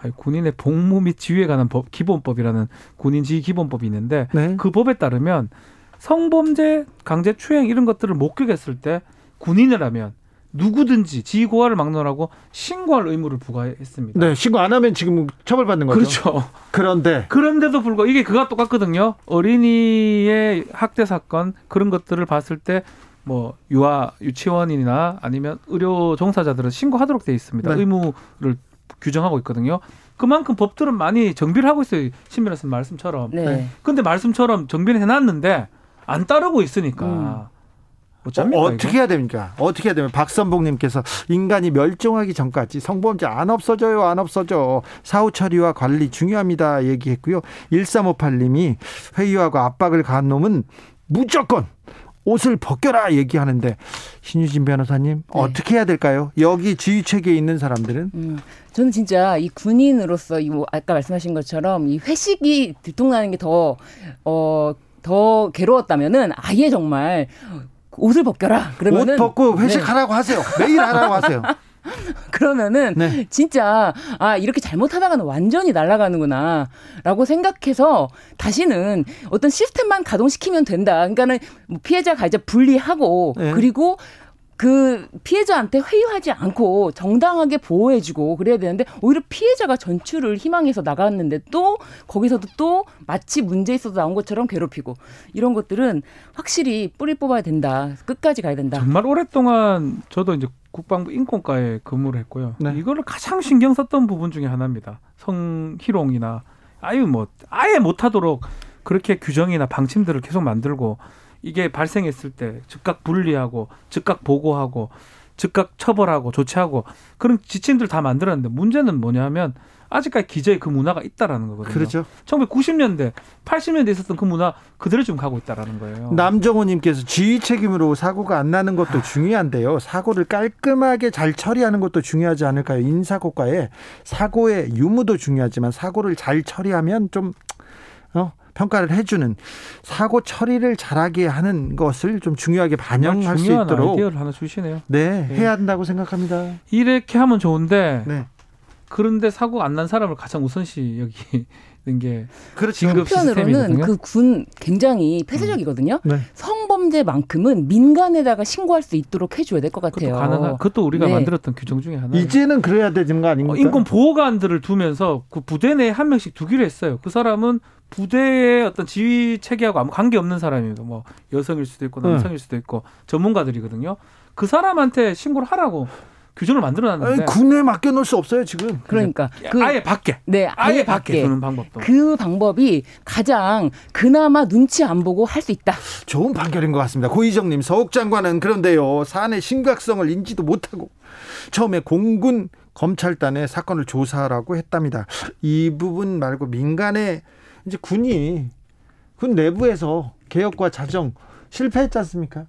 아니, 군인의 복무 및 지휘에 관한 법 기본법이라는 군인 지휘 기본법이 있는데 네. 그 법에 따르면 성범죄, 강제 추행 이런 것들을 목격했을 때 군인이라면 누구든지 지휘 고하를 막론하고 신고할 의무를 부과했습니다. 네, 신고 안 하면 지금 처벌받는 거죠. 그렇죠. 그런데 그런데도 불구하고 이게 그가 똑같거든요. 어린이의 학대 사건 그런 것들을 봤을 때 뭐 유아 유치원이나 아니면 의료 종사자들은 신고하도록 돼 있습니다. 네. 의무를 규정하고 있거든요. 그만큼 법들은 많이 정비를 하고 있어요. 신민아 선 말씀처럼. 네. 근데 말씀처럼 정비를 해놨는데 안 따르고 있으니까. 음. 어, 떻게 해야 됩니까? 어떻게 해야 되면 박선봉님께서 인간이 멸종하기 전까지 성범죄 안 없어져요, 안 없어져. 사후 처리와 관리 중요합니다. 얘기했고요. 1358님이 회유하고 압박을 가한 놈은 무조건 옷을 벗겨라 얘기하는데 신유진 변호사님 네. 어떻게 해야 될까요? 여기 지휘 체계에 있는 사람들은 음, 저는 진짜 이 군인으로서 이 뭐 아까 말씀하신 것처럼 이 회식이 들통나는 게더어더 괴로웠다면은 아예 정말 옷을 벗겨라. 그러면은 옷 벗고 회식하라고 네. 하세요. 매일 하라고 하세요. (laughs) (laughs) 그러면은 네. 진짜 아 이렇게 잘못하다가는 완전히 날아가는구나라고 생각해서 다시는 어떤 시스템만 가동시키면 된다. 그러니까는 뭐 피해자가 이제 분리하고 네. 그리고 그 피해자한테 회유하지 않고 정당하게 보호해주고 그래야 되는데 오히려 피해자가 전출을 희망해서 나갔는데 또 거기서도 또 마치 문제 있어서 나온 것처럼 괴롭히고 이런 것들은 확실히 뿌리 뽑아야 된다 끝까지 가야 된다. 정말 오랫동안 저도 이제 국방부 인권과에 근무를 했고요. 네. 이거를 가장 신경 썼던 부분 중에 하나입니다. 성희롱이나 아유 뭐 아예 못하도록 그렇게 규정이나 방침들을 계속 만들고 이게 발생했을 때 즉각 분리하고 즉각 보고하고 즉각 처벌하고 조치하고 그런 지침들 다 만들었는데 문제는 뭐냐면 아직까지 기재에 그 문화가 있다라는 거거든요. 그렇죠. 1990년대, 80년대 있었던 그 문화 그대로 좀 가고 있다라는 거예요. 남정호님께서 지휘 책임으로 사고가 안 나는 것도 중요한데요. 사고를 깔끔하게 잘 처리하는 것도 중요하지 않을까요? 인사고과에 사고의 유무도 중요하지만 사고를 잘 처리하면 좀 어, 평가를 해주는 사고 처리를 잘하게 하는 것을 좀 중요하게 반영할 수 있도록 아이디어를 하나 주시네요. 네, 네, 해야 한다고 생각합니다. 이렇게 하면 좋은데 네. 그런데 사고가 안난 사람을 가장 우선시 여기는 게 그렇죠. 한편으로는 그 군 굉장히 폐쇄적이거든요. 음. 네. 성범죄만큼은 민간에다가 신고할 수 있도록 해줘야 될 것 같아요. 그것도, 가능한, 그것도 우리가 네. 만들었던 규정 중에 하나. 이제는 그래야 되는 거 아닙니까? 어, 인권 보호관들을 두면서 그 부대 내에 한 명씩 두기로 했어요. 그 사람은 부대의 어떤 지휘 체계하고 아무 관계 없는 사람이에요. 뭐 여성일 수도 있고 남성일 수도 있고 전문가들이거든요. 그 사람한테 신고를 하라고 규정을 만들어놨는데 군에 맡겨놓을 수 없어요 지금. 그러니까 그 아예 밖에. 네, 아예, 아예 밖에 두는 방법도. 그 방법이 가장 그나마 눈치 안 보고 할 수 있다. 좋은 판결인 것 같습니다. 고희정님 서욱 장관은 그런데요 사안의 심각성을 인지도 못하고 처음에 공군 검찰단에 사건을 조사하라고 했답니다. 이 부분 말고 민간에 이제 군이 군 내부에서 개혁과 자정 실패했지 않습니까?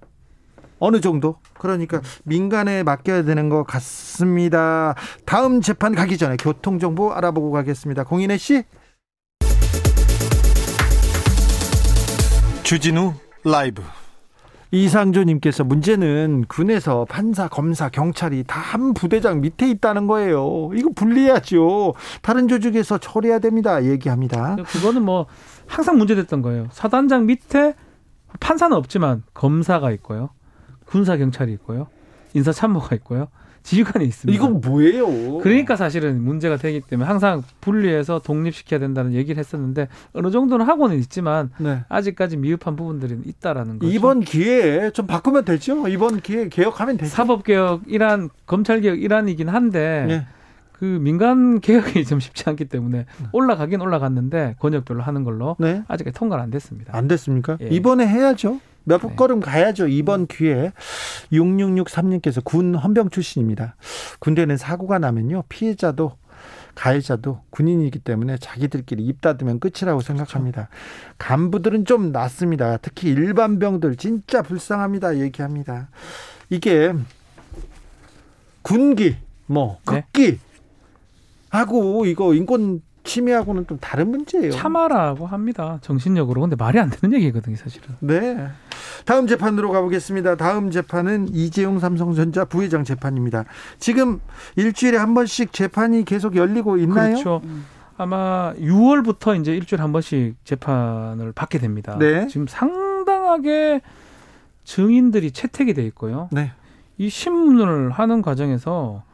어느 정도? 그러니까 민간에 맡겨야 되는 것 같습니다. 다음 재판 가기 전에 교통 정보 알아보고 가겠습니다. 공인혜 씨. 주진우 라이브. 이상조님께서 문제는 군에서 판사, 검사, 경찰이 다 한 부대장 밑에 있다는 거예요. 이거 분리해야죠. 다른 조직에서 처리해야 됩니다. 얘기합니다. 그거는 뭐 항상 문제됐던 거예요. 사단장 밑에 판사는 없지만 검사가 있고요. 군사 경찰이 있고요. 인사 참모가 있고요. 지휘관이 있습니다. 이건 뭐예요? 그러니까 사실은 문제가 되기 때문에 항상 분리해서 독립시켜야 된다는 얘기를 했었는데 어느 정도는 하고는 있지만 네. 아직까지 미흡한 부분들이 있다라는 거죠. 이번 기회에 좀 바꾸면 되죠. 이번 기회에 개혁하면 되죠. 사법 개혁 일환, 검찰 개혁 일환이긴 한데 네. 그 민간 개혁이 좀 쉽지 않기 때문에 올라가긴 올라갔는데 권역별로 하는 걸로 네. 아직까지 통과는 안 됐습니다. 안 됐습니까? 예. 이번에 해야죠. 몇 네. 걸음 가야죠. 이번 기회에 6663님께서 군 헌병 출신입니다. 군대는 사고가 나면요. 피해자도 가해자도 군인이기 때문에 자기들끼리 입 닫으면 끝이라고 생각합니다. 간부들은 좀 낫습니다. 특히 일반 병들 진짜 불쌍합니다. 얘기합니다. 이게 군기, 뭐 네. 극기 네? 하고 이거 인권 침해하고는 좀 다른 문제예요. 참아라고 합니다. 정신력으로. 근데 말이 안 되는 얘기거든요, 사실은. 네. 다음 재판으로 가보겠습니다. 다음 재판은 이재용 삼성전자 부회장 재판입니다. 지금 일주일에 한 번씩 재판이 계속 열리고 있나요? 그렇죠. 아마 6월부터 이제 일주일에 한 번씩 재판을 받게 됩니다. 네. 지금 상당하게 증인들이 채택이 돼 있고요. 네. 이 신문을 하는 과정에서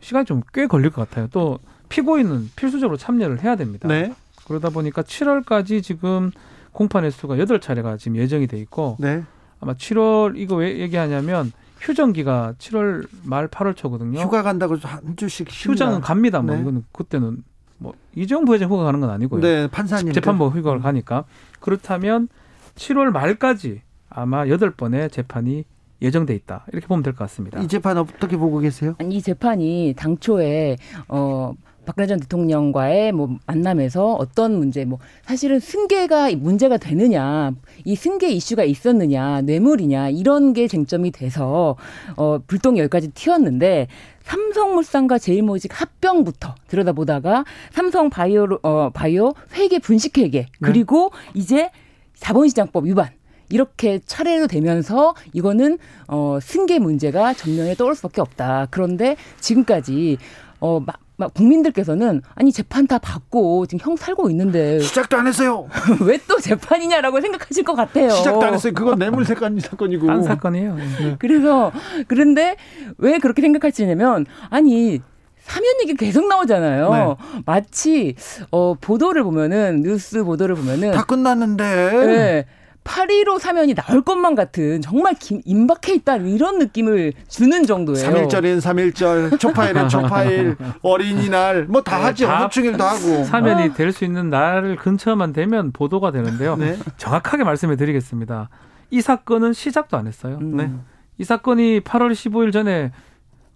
시간이 좀 꽤 걸릴 것 같아요. 또 피고인은 필수적으로 참여를 해야 됩니다. 네. 그러다 보니까 7월까지 지금 공판 횟수가 8차례가 지금 예정이 돼 있고 네. 아마 7월 이거 왜 얘기하냐면 휴정기가 7월 말 8월 초거든요. 휴가 간다고 한 주씩 휴장은 갑니다. 뭐 네. 이거는 그때는 뭐 이재용 부회장 휴가 가는 건 아니고요. 네, 판사님 재판부 휴가를 가니까 그렇다면 7월 말까지 아마 8번의 재판이 예정돼 있다 이렇게 보면 될 것 같습니다. 이 재판 어떻게 보고 계세요? 아니, 이 재판이 당초에 어 박근혜 전 대통령과의 뭐 만남에서 어떤 문제, 뭐 사실은 승계가 문제가 되느냐, 이 승계 이슈가 있었느냐, 뇌물이냐 이런 게 쟁점이 돼서 어 불똥이 여기까지 튀었는데 삼성물산과 제일모직 합병부터 들여다보다가 삼성 바이오 어 바이오 회계 분식회계 네. 그리고 네. 이제 자본시장법 위반 이렇게 차례로 되면서 이거는 어 승계 문제가 전면에 떠올 수밖에 없다. 그런데 지금까지 어 막, 막 국민들께서는 아니 재판 다 받고 지금 형 살고 있는데 (laughs) 시작도 안 했어요. (laughs) 왜 또 재판이냐라고 생각하실 것 같아요. 시작도 안 했어요. 그건 뇌물 사건 사건이고 딴 사건이에요. 네. (laughs) 그래서 그런데 왜 그렇게 생각하시냐면 아니 사면 얘기 계속 나오잖아요. 네. 마치 어 보도를 보면은 뉴스 보도를 보면은 다 끝났는데 네. 8.15 사면이 나올 것만 같은 정말 긴, 임박해 있다 이런 느낌을 주는 정도예요. 3일절인 3일절, 초파일은 (laughs) 초파일, 어린이날 뭐 다 하지 네, 어묵충일도 하고. 사면이 어. 될수 있는 날 근처만 되면 보도가 되는데요. 네. 정확하게 말씀해 드리겠습니다. 이 사건은 시작도 안 했어요. 음. 네. 이 사건이 8월 15일 전에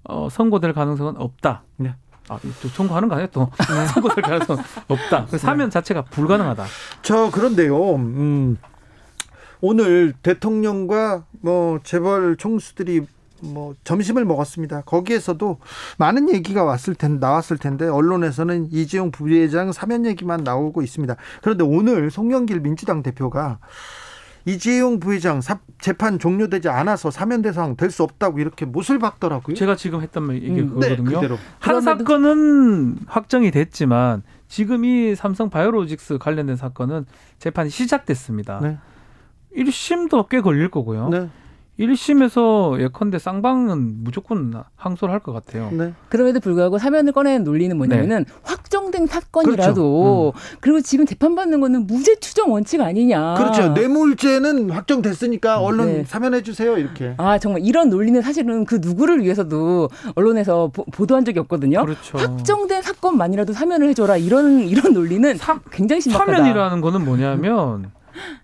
어, 선고될 가능성은 없다. 네. 아, 또 청구하는 거 아니야 또 네. (laughs) 선고될 가능성 없다. 그 사면 자체가 불가능하다. 저 그런데요. 음, 오늘 대통령과 뭐 재벌 총수들이 뭐 점심을 먹었습니다. 거기에서도 많은 얘기가 왔을 텐데 나왔을 텐데 언론에서는 이재용 부회장 사면 얘기만 나오고 있습니다. 그런데 오늘 송영길 민주당 대표가 이재용 부회장 재판 종료되지 않아서 사면 대상 될 수 없다고 이렇게 못을 박더라고요. 제가 지금 했던 말 이게 음, 그거거든요. 네, 한 사건은 확정이 됐지만 지금 이 삼성 바이오로직스 관련된 사건은 재판이 시작됐습니다. 네. 1심도 꽤 걸릴 거고요. 네. 1심에서 예컨대 쌍방은 무조건 항소를 할 것 같아요. 네. 그럼에도 불구하고 사면을 꺼내는 논리는 뭐냐면은 네. 확정된 사건이라도 그렇죠. 음. 그리고 지금 재판받는 거는 무죄 추정 원칙 아니냐. 그렇죠. 뇌물죄는 확정됐으니까 음, 언론 네. 사면해 주세요 이렇게. 아 정말 이런 논리는 사실은 그 누구를 위해서도 언론에서 보, 도한 적이 없거든요. 그렇죠. 확정된 사건만이라도 사면을 해줘라 이런 이런 논리는 사, 굉장히 심각하다. 사면이라는 거는 뭐냐면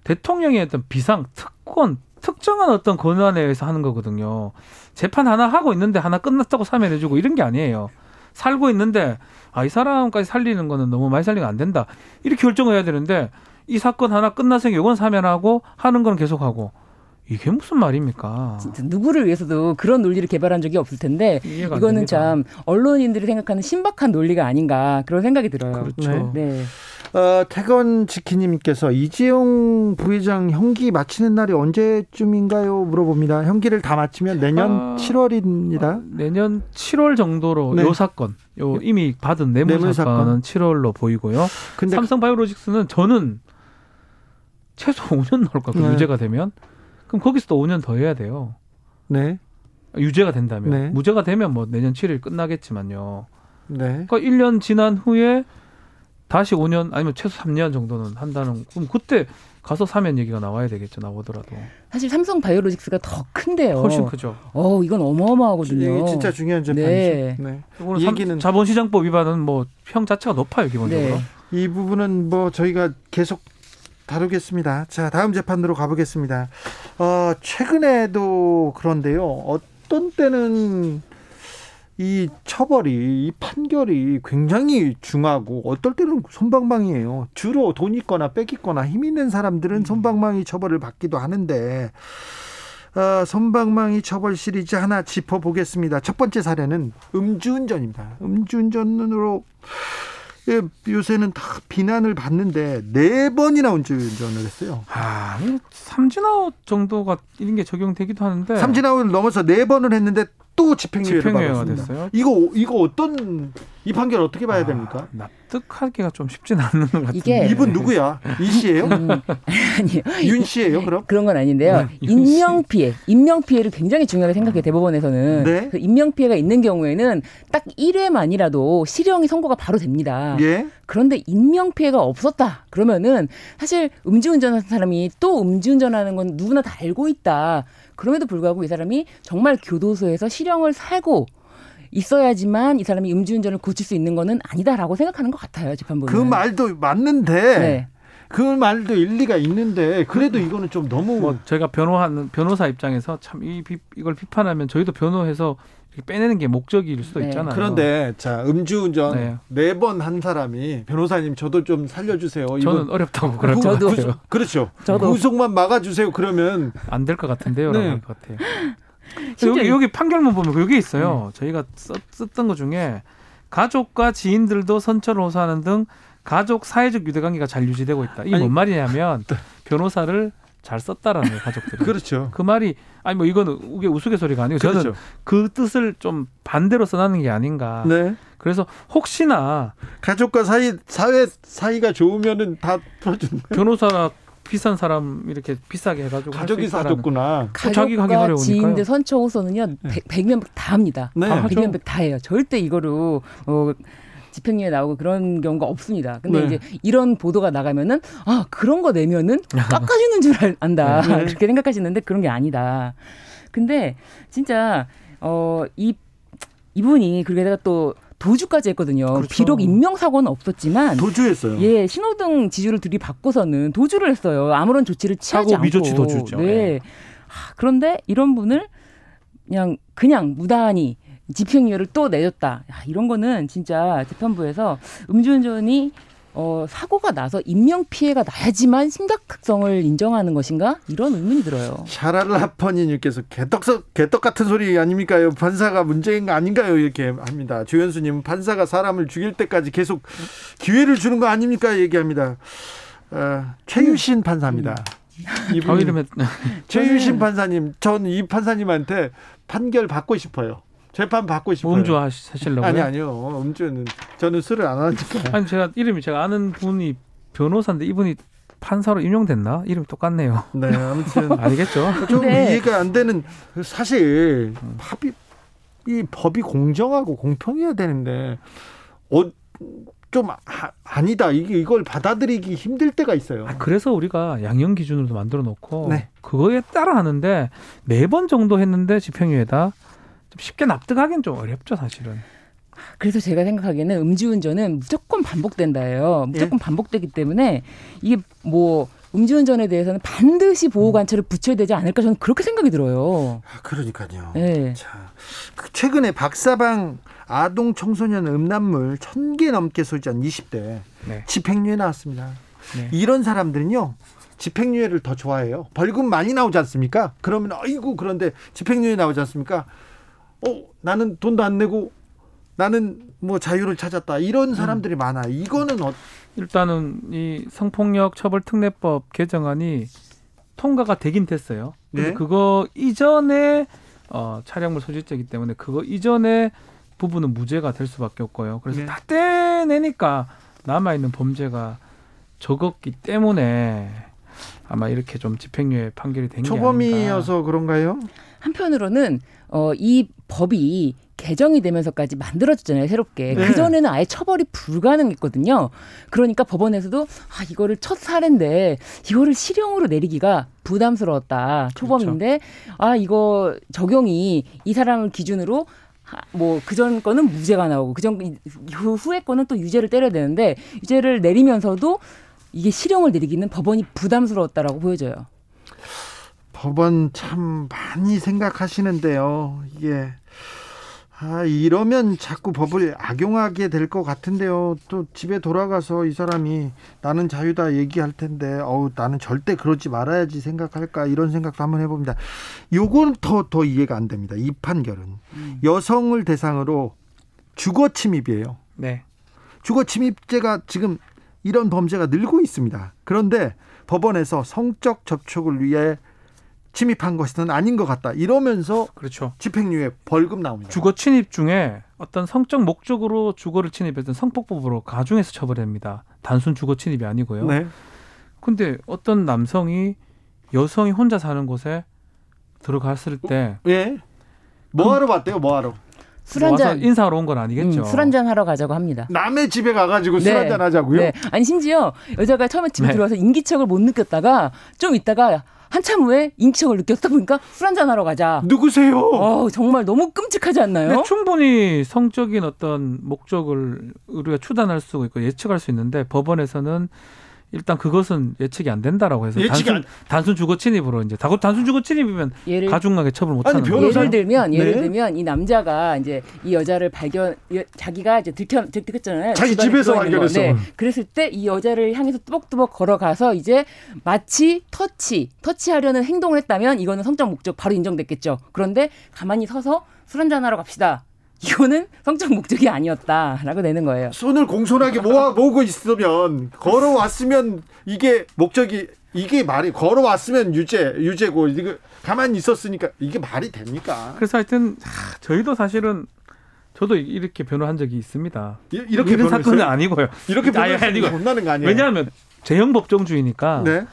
대통령의 어떤 비상 특권 특정한 어떤 권한에 의해서 하는 거거든요. 재판 하나 하고 있는데 하나 끝났다고 사면해주고 이런 게 아니에요. 살고 있는데 아 이 사람까지 살리는 거는 너무 많이 살리면 안 된다. 이렇게 결정을 해야 되는데 이 사건 하나 끝나서 요건 사면하고 하는 건 계속하고 이게 무슨 말입니까? 진짜 누구를 위해서도 그런 논리를 개발한 적이 없을 텐데 이거는 참 언론인들이 생각하는 신박한 논리가 아닌가 그런 생각이 들어요. 그렇죠. 네. 네. 어, 태건 지키님께서 이재용 부회장 형기 마치는 날이 언제쯤인가요? 물어봅니다. 형기를 다 마치면 내년 아, 7월입니다. 아, 내년 7월 정도로 네. 요 사건, 요 이미 받은 뇌물, 뇌물 사건은 사건. 7월로 보이고요. 근데 삼성 바이오로직스는 저는 최소 (laughs) 5년 나올 것 같고 네. 유죄가 되면 그럼 거기서 또 5년 더 해야 돼요. 네. 유죄가 된다면 네. 무죄가 되면 뭐 내년 7일 끝나겠지만요. 네. 그러니까 1년 지난 후에 다시 5년 아니면 최소 3년 정도는 한다는 그럼 그때 가서 사면 얘기가 나와야 되겠죠 나오더라도 사실 삼성 바이오로직스가 더 큰데요. 훨씬 크죠. 어 이건 어마어마하거든요. 진짜 중요한 재판이죠. 네. 네. 이 얘기는 자본시장법 위반은 뭐형 자체가 높아요 기본적으로. 네. 이 부분은 뭐 저희가 계속 다루겠습니다. 자 다음 재판으로 가보겠습니다. 어, 최근에도 그런데요. 어떤 때는 이 처벌이 이 판결이 굉장히 중하고 어떨 때는 손방망이에요. 주로 돈 있거나 뺏기거나 힘 있는 사람들은 음. 손방망이 처벌을 받기도 하는데 어, 손방망이 처벌 시리즈 하나 짚어보겠습니다. 첫 번째 사례는 음주운전입니다. 음주운전으로 예, 요새는 다 비난을 받는데 네 번이나 음주운전을 했어요. 아, 삼진아웃 정도가 이런 게 적용되기도 하는데 삼진아웃을 넘어서 네 번을 했는데 또 집행유예를 집행유예가 됐어요. 이거 이거 어떤 이 판결 어떻게 봐야 아, 됩니까? 납득하기가 좀 쉽진 않는 것 같은데. 이게 이분 누구야? 이 씨예요? 음, (laughs) 아니요. 윤 씨예요, 그럼? 그런 건 아닌데요. 네, 인명 피해, 인명 피해를 굉장히 중요하게 생각해 대법원에서는 네? 그 인명 피해가 있는 경우에는 딱 1회만이라도 실형이 선고가 바로 됩니다. 예? 그런데 인명 피해가 없었다. 그러면은 사실 음주운전한 사람이 또 음주운전하는 건 누구나 다 알고 있다. 그럼에도 불구하고 이 사람이 정말 교도소에서 실형을 살고 있어야지만 이 사람이 음주운전을 고칠 수 있는 거는 아니다라고 생각하는 것 같아요 재판부는. 그 말도 맞는데. 네. 그 말도 일리가 있는데 그래도 이거는 좀 너무 뭐 제가 변호하는 변호사 입장에서 참 이 이걸 비판하면 저희도 변호해서 빼내는 게 목적일 수도 네. 있잖아요. 그런데 자 음주운전 네 번 한 사람이 변호사님 저도 좀 살려주세요. 저는 어렵다고 그럴 것 같아요. 그렇죠. 저도. 구속만 막아주세요. 그러면 안 될 것 같은데요. 네. 것 같아요. 여기, 여기 판결문 보면 여기 있어요. 음. 저희가 썼, 썼던 것 중에 가족과 지인들도 선처를 호소하는 등 가족 사회적 유대관계가 잘 유지되고 있다. 이게 아니, 뭔 말이냐면 네. 변호사를 잘 썼다라는 거예요, 가족들이. (laughs) 그렇죠. 그 말이 아니 뭐 이거는 이게 우스갯소리가 아니고 저는 그렇죠. 그 뜻을 좀 반대로 써놨는 게 아닌가. 네. 그래서 혹시나 가족과 사이 사회 사이가 좋으면은 다 풀어주는 변호사 비싼 사람 이렇게 비싸게 해가지고 가족이 사줬구나. 가족과 지인들 선처 호소는요 네. 100, 명다 합니다. 네. 100명 다 해요. 절대 이거로 어, 집행유예 나오고 그런 경우가 없습니다. 근데 네. 이제 이런 보도가 나가면은 아 그런 거 내면은 (laughs) 깎아주는 줄 안다 네. (laughs) 그렇게 생각하시는데 그런 게 아니다. 근데 진짜 어이 이분이 그리고 게다가 또 도주까지 했거든요. 그렇죠. 비록 인명사고는 없었지만 도주했어요. 예, 신호등 지주를 들이받고서는 도주를 했어요. 아무런 조치를 취하지 않고. 미조치 도주죠. 네. 네. 하, 그런데 이런 분을 그냥 그냥 무단히 집행유예를 또 내줬다. 야, 이런 거는 진짜 재판부에서 음주운전이 어, 사고가 나서 인명 피해가 나야지만 심각성을 인정하는 것인가 이런 의문이 들어요. 샤랄라퍼니님께서 개떡 개떡 같은 소리 아닙니까요? 판사가 문제인 거 아닌가요? 이렇게 합니다. 조현수님 판사가 사람을 죽일 때까지 계속 기회를 주는 거 아닙니까? 얘기합니다. 어, 최유신 판사입니다. 음. 이분 이름에 최유신 판사님, 전 이 판사님한테 판결 받고 싶어요. 재판 받고 싶어요. 음주 하시려고요? 아니 아니요. 음주는 저는 술을 안 하니까. 아니 제가 이름이 제가 아는 분이 변호사인데 이분이 판사로 임용됐나? 이름 똑같네요. 네, 아무튼 (laughs) 아니겠죠. 좀 네. 이해가 안 되는 사실 합의 이 법이 공정하고 공평해야 되는데 어, 좀 아, 아니다. 이게 이걸 받아들이기 힘들 때가 있어요. 아, 그래서 우리가 양형 기준으로 만들어 놓고 네. 그거에 따라 하는데 네 번 정도 했는데 집행유예다. 좀 쉽게 납득하기는 좀 어렵죠, 사실은. 그래서 제가 생각하기에는 음주운전은 무조건 반복된다예요. 무조건 예? 반복되기 때문에 이게 뭐 음주운전에 대해서는 반드시 보호관찰을 붙여야 되지 않을까 저는 그렇게 생각이 들어요. 아, 그러니까요. 네. 자, 그 최근에 박사방 아동 청소년 음란물 천 개 넘게 소지한 20대 네. 집행유예 나왔습니다. 네. 이런 사람들은요. 집행유예를 더 좋아해요. 벌금 많이 나오지 않습니까? 그러면 아이고 그런데 집행유예 나오지 않습니까? 어 나는 돈도 안 내고 나는 뭐 자유를 찾았다 이런 사람들이 음. 많아. 이거는 어... 일단은 이 성폭력 처벌 특례법 개정안이 통과가 되긴 됐어요. 네? 그거 이전에 어, 차량물 소지죄이기 때문에 그거 이전에 부분은 무죄가 될 수밖에 없고요. 그래서 네. 다 떼내니까 남아 있는 범죄가 적었기 때문에 아마 이렇게 좀 집행유예 판결이 된 게 아닌가. 초범이어서 그런가요? 한편으로는 어, 이 법이 개정이 되면서까지 만들어졌잖아요 새롭게 네. 그 전에는 아예 처벌이 불가능했거든요 그러니까 법원에서도 아 이거를 첫 사례인데 이거를 실형으로 내리기가 부담스러웠다 초범인데 그렇죠. 아 이거 적용이 이 사람을 기준으로 뭐 그전 거는 무죄가 나오고 그전 후에 거는 또 유죄를 때려야 되는데 유죄를 내리면서도 이게 실형을 내리기는 법원이 부담스러웠다라고 보여져요. 법원 참 많이 생각하시는데요. 이게 아, 이러면 자꾸 법을 악용하게 될 것 같은데요. 또 집에 돌아가서 이 사람이 나는 자유다 얘기할 텐데, 어우, 나는 절대 그러지 말아야지 생각할까, 이런 생각도 한번 해봅니다. 요건 더, 더 이해가 안 됩니다. 이 판결은. 음. 여성을 대상으로 주거 침입이에요. 네. 주거 침입죄가 지금 이런 범죄가 늘고 있습니다. 그런데 법원에서 성적 접촉을 위해 침입한 것은 아닌 것 같다. 이러면서 그렇죠. 집행유예 벌금 나옵니다. 주거 침입 중에 어떤 성적 목적으로 주거를 침입했던 성폭법으로 가중해서 처벌합니다. 단순 주거 침입이 아니고요. 네. 근데 어떤 남성이 여성이 혼자 사는 곳에 들어갔을 때 예. 뭐 하러 왔대요? 뭐 하러? 술 한잔 인사하러 온 건 아니겠죠. 음, 술 한잔 하러 가자고 합니다. 남의 집에 가가지고 네. 술 한잔 하자고요? 네. 아니 심지어 여자가 처음에 집에 네. 들어와서 인기척을 못 느꼈다가 좀 있다가 한참 후에 인기척을 느꼈다 보니까 술 한잔 하러 가자. 누구세요? 어, 정말 너무 끔찍하지 않나요? 충분히 성적인 어떤 목적을 우리가 추단할 수 있고 예측할 수 있는데 법원에서는 일단 그것은 예측이 안 된다라고 해서 단순, 안... 단순 주거 침입으로 이제 단순 주거 침입이면 예를, 가중하게 처벌 못 하는 거예요. 예를 들면 예를 네. 들면 이 남자가 이제 이 여자를 발견 자기가 이제 들켜 들켰잖아요. 자기 집에서 발견했어. 네. 그랬을 때 이 여자를 향해서 뚜벅뚜벅 걸어가서 이제 마치 터치 터치하려는 행동을 했다면 이거는 성적 목적 바로 인정됐겠죠. 그런데 가만히 서서 술 한잔 하러 갑시다. 이거는 성적 목적이 아니었다라고 되는 거예요. 손을 공손하게 모아 모으고 있으면 걸어왔으면 이게 목적이 이게 말이 걸어왔으면 유죄 유죄고 이거 가만히 있었으니까 이게 말이 됩니까? 그래서 하여튼 저희도 사실은 저도 이렇게 변호한 적이 있습니다. 이렇게 이런 사건은 아니고요. 이렇게 변호하니고 혼나는 거 아니에요? 왜냐하면 제형 법정주의니까 네?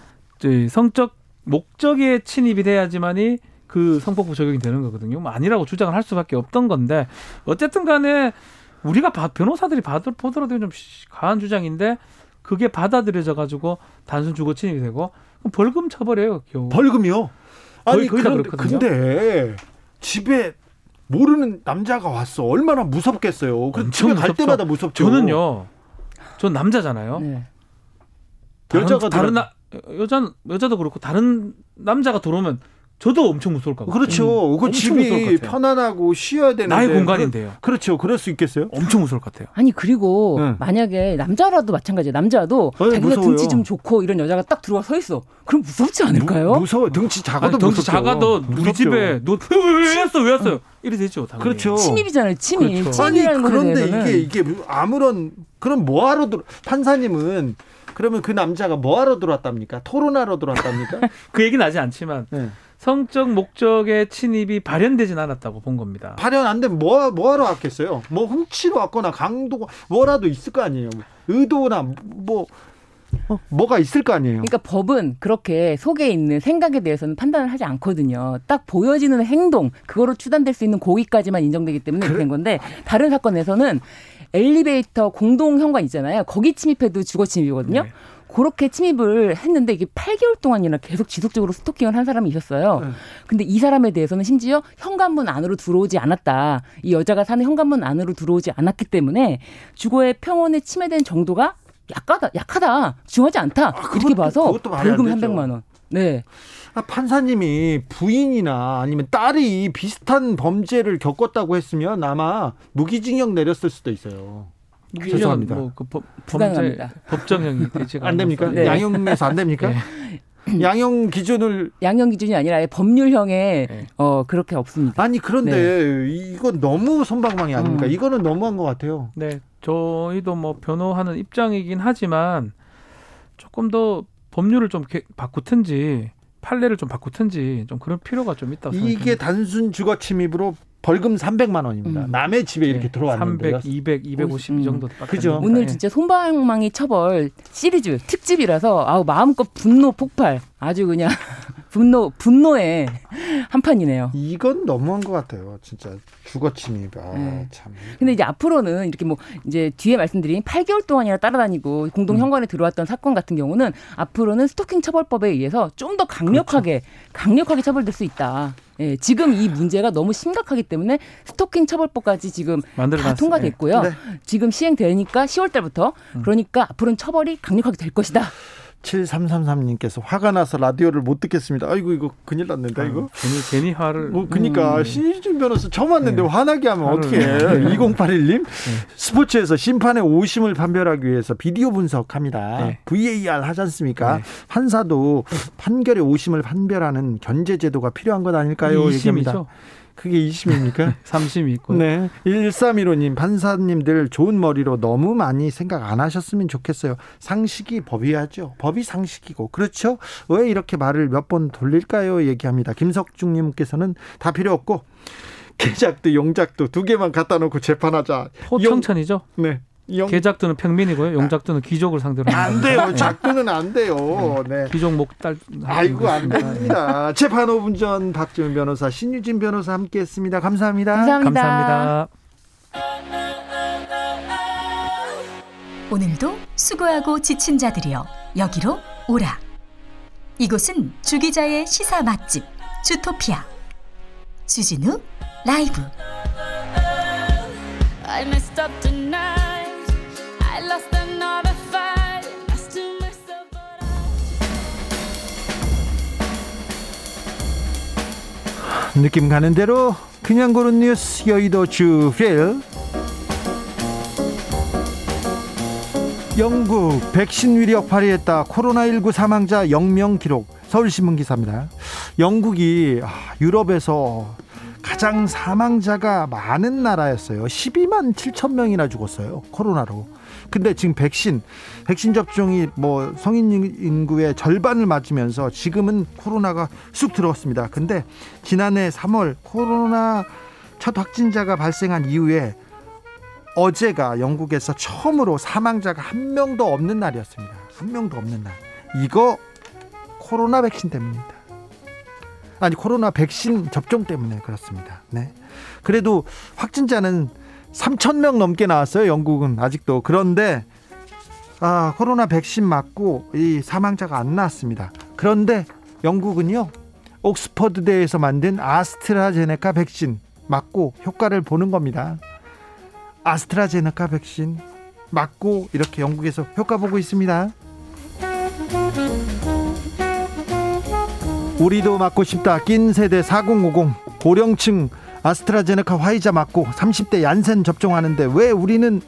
성적 목적에 침입이 돼야지만이 그 성폭부 적용이 되는 거거든요. 뭐 아니라고 주장을 할 수밖에 없던 건데 어쨌든 간에 우리가 변호사들이 받을 보더라도 좀 과한 주장인데 그게 받아들여져 가지고 단순 주거 침입이 되고 벌금 처벌해요. 겨우. 벌금이요? 아니 거의, 거의 그런, 근데 집에 모르는 남자가 왔어. 얼마나 무섭겠어요. 그 집에 갈 무섭죠. 때마다 무섭죠. 저는요. 전 남자잖아요. 네. 다른, 여자가 다른 나, 여자 여자도 그렇고 다른 남자가 들어오면 저도 엄청 무서울 것 같아요. 그렇죠. 음, 그 집이 편안하고 쉬어야 되는 나의 공간인데요. 그렇죠. 그럴 수 있겠어요? 엄청 무서울 것 같아요. 아니 그리고 네. 만약에 남자라도 마찬가지예요. 남자도 네, 자기가 무서워요. 등치 좀 좋고 이런 여자가 딱 들어와 서 있어. 그럼 무섭지 않을까요? 무, 서워 등치 작아도 아니, 등치 작아도 우리 집에 너왜 왔어 왜 왔어요? 이래 되죠. 당연히. 그렇죠. 침입이잖아요. 침입. 그렇죠. 아니 그런데 이게 이게 아무런 그럼 뭐하러 들 판사님은 그러면 그 남자가 뭐하러 들어왔답니까? 토론하러 들어왔답니까? (laughs) 그 얘기는 하지 않지만. 네. 성적 목적의 침입이 발현되진 않았다고 본 겁니다. 발현 안 되면 뭐, 뭐 하러 왔겠어요? 뭐 훔치러 왔거나 강도 뭐라도 있을 거 아니에요. 의도나 뭐 어, 뭐가 있을 거 아니에요. 그러니까 법은 그렇게 속에 있는 생각에 대해서는 판단을 하지 않거든요. 딱 보여지는 행동, 그거로 추단될 수 있는 고의까지만 인정되기 때문에 그래? 된 건데 다른 사건에서는 엘리베이터 공동 현관 있잖아요. 거기 침입해도 주거 침입이거든요. 네. 그렇게 침입을 했는데 이게 8개월 동안이나 계속 지속적으로 스토킹을 한 사람이 있었어요. 네. 근데 이 사람에 대해서는 심지어 현관문 안으로 들어오지 않았다. 이 여자가 사는 현관문 안으로 들어오지 않았기 때문에 주거의 평온에 침해된 정도가 약하다, 약하다, 중하지 않다. 아, 그것도, 이렇게 봐서 벌금 300만 원. 네. 아, 판사님이 부인이나 아니면 딸이 비슷한 범죄를 겪었다고 했으면 아마 무기징역 내렸을 수도 있어요. 죄송합니다. 뭐그 불가능합니다. 법정형이 (laughs) 되지 안 됩니까? 네. 양형에서 안 됩니까? 네. (laughs) 양형 기준을 양형 기준이 아니라 법률형에 네. 어 그렇게 없습니다. 아니 그런데 네. 이건 너무 손방망이 아닙니까? 음. 이거는 너무한 것 같아요. 네, 저희도 뭐 변호하는 입장이긴 하지만 조금 더 법률을 좀 바꾸든지 판례를 좀 바꾸든지 좀 그런 필요가 좀 있다고 생각합니다. 이게 단순 주거 침입으로 벌금 300만 원입니다. 음. 남의 집에 이렇게 네. 들어왔는데요. 300, 200, 250이 정도 그죠. 오늘 진짜 손방망이 처벌 시리즈 특집이라서 아우 마음껏 분노 폭발 아주 그냥 (laughs) 분노 분노의 한 판이네요. 이건 너무한 것 같아요. 진짜 주거 침입. 아, 네. 참. 근데 이제 앞으로는 이렇게 뭐 이제 뒤에 말씀드린 8개월 동안이나 따라다니고 공동 현관에 음. 들어왔던 사건 같은 경우는 앞으로는 스토킹 처벌법에 의해서 좀 더 강력하게 그렇죠. 강력하게 처벌될 수 있다. 예, 지금 이 문제가 너무 심각하기 때문에 스토킹 처벌법까지 지금 다 통과됐고요. 네. 지금 시행되니까 10월 달부터 음. 그러니까 앞으로는 처벌이 강력하게 될 것이다. 7333님께서 화가 나서 라디오를 못 듣겠습니다. 아이고 이거 큰일 났는데 아, 이거. 괜히 괜히 화를. 뭐 그러니까 음. 신희준 변호사 처음 왔는데 네. 화나게 하면 어떻게 해? 2081님 네. 스포츠에서 심판의 오심을 판별하기 위해서 비디오 분석합니다. 네. VAR 하지 않습니까? 네. 판사도 판결의 오심을 판별하는 견제 제도가 필요한 것 아닐까요? 얘기합니다. 그게 2심입니까? 3심이 (laughs) 있고. 네. 1315님, 판사님들 좋은 머리로 너무 많이 생각 안 하셨으면 좋겠어요. 상식이 법이야죠. 법이 상식이고. 그렇죠? 왜 이렇게 말을 몇 번 돌릴까요? 얘기합니다. 김석중님께서는 다 필요 없고, (laughs) 개작도 용작도 두 개만 갖다 놓고 재판하자. 포청천이죠? 네. 영... 개작두는 평민이고요. 용작두는 귀족을 상대로 안 돼요. 작두는 안 돼요. 네. 귀족 목달 아이고 안 됩니다. 재판 5분 전 박지훈 변호사, 신유진 변호사 함께했습니다. 감사합니다. 감사합니다. 감사합니다. 오늘도 수고하고 지친 자들이여 여기로 오라. 이곳은 주 기자의 시사 맛집 주토피아 주진우 라이브. 느낌 가는 대로 그냥 고른 뉴스 여의도 주필. 영국 백신 위력 발휘했다. 코로나19 사망자 0명 기록. 서울신문 기사입니다. 영국이 아, 유럽에서 가장 사망자가 많은 나라였어요. 12만 7천 명이나 죽었어요 코로나로 근데 지금 백신 백신 접종이 뭐 성인 인구의 절반을 맞으면서 지금은 코로나가 쑥 들어왔습니다. 근데 지난해 3월 코로나 첫 확진자가 발생한 이후에 어제가 영국에서 처음으로 사망자가 한 명도 없는 날이었습니다. 한 명도 없는 날. 이거 코로나 백신 때문입니다. 아니 코로나 백신 접종 때문에 그렇습니다. 네. 그래도 확진자는 3천 명 넘게 나왔어요. 영국은 아직도. 그런데 아, 코로나 백신 맞고 이 사망자가 안 나왔습니다. 그런데 영국은요. 옥스퍼드 대에서 만든 아스트라제네카 백신 맞고 효과를 보는 겁니다. 아스트라제네카 백신 맞고 이렇게 영국에서 효과 보고 있습니다. 우리도 맞고 싶다. 낀 세대 4050 고령층 아스트라제네카 화이자 맞고 30대 얀센 접종하는데 왜 우리는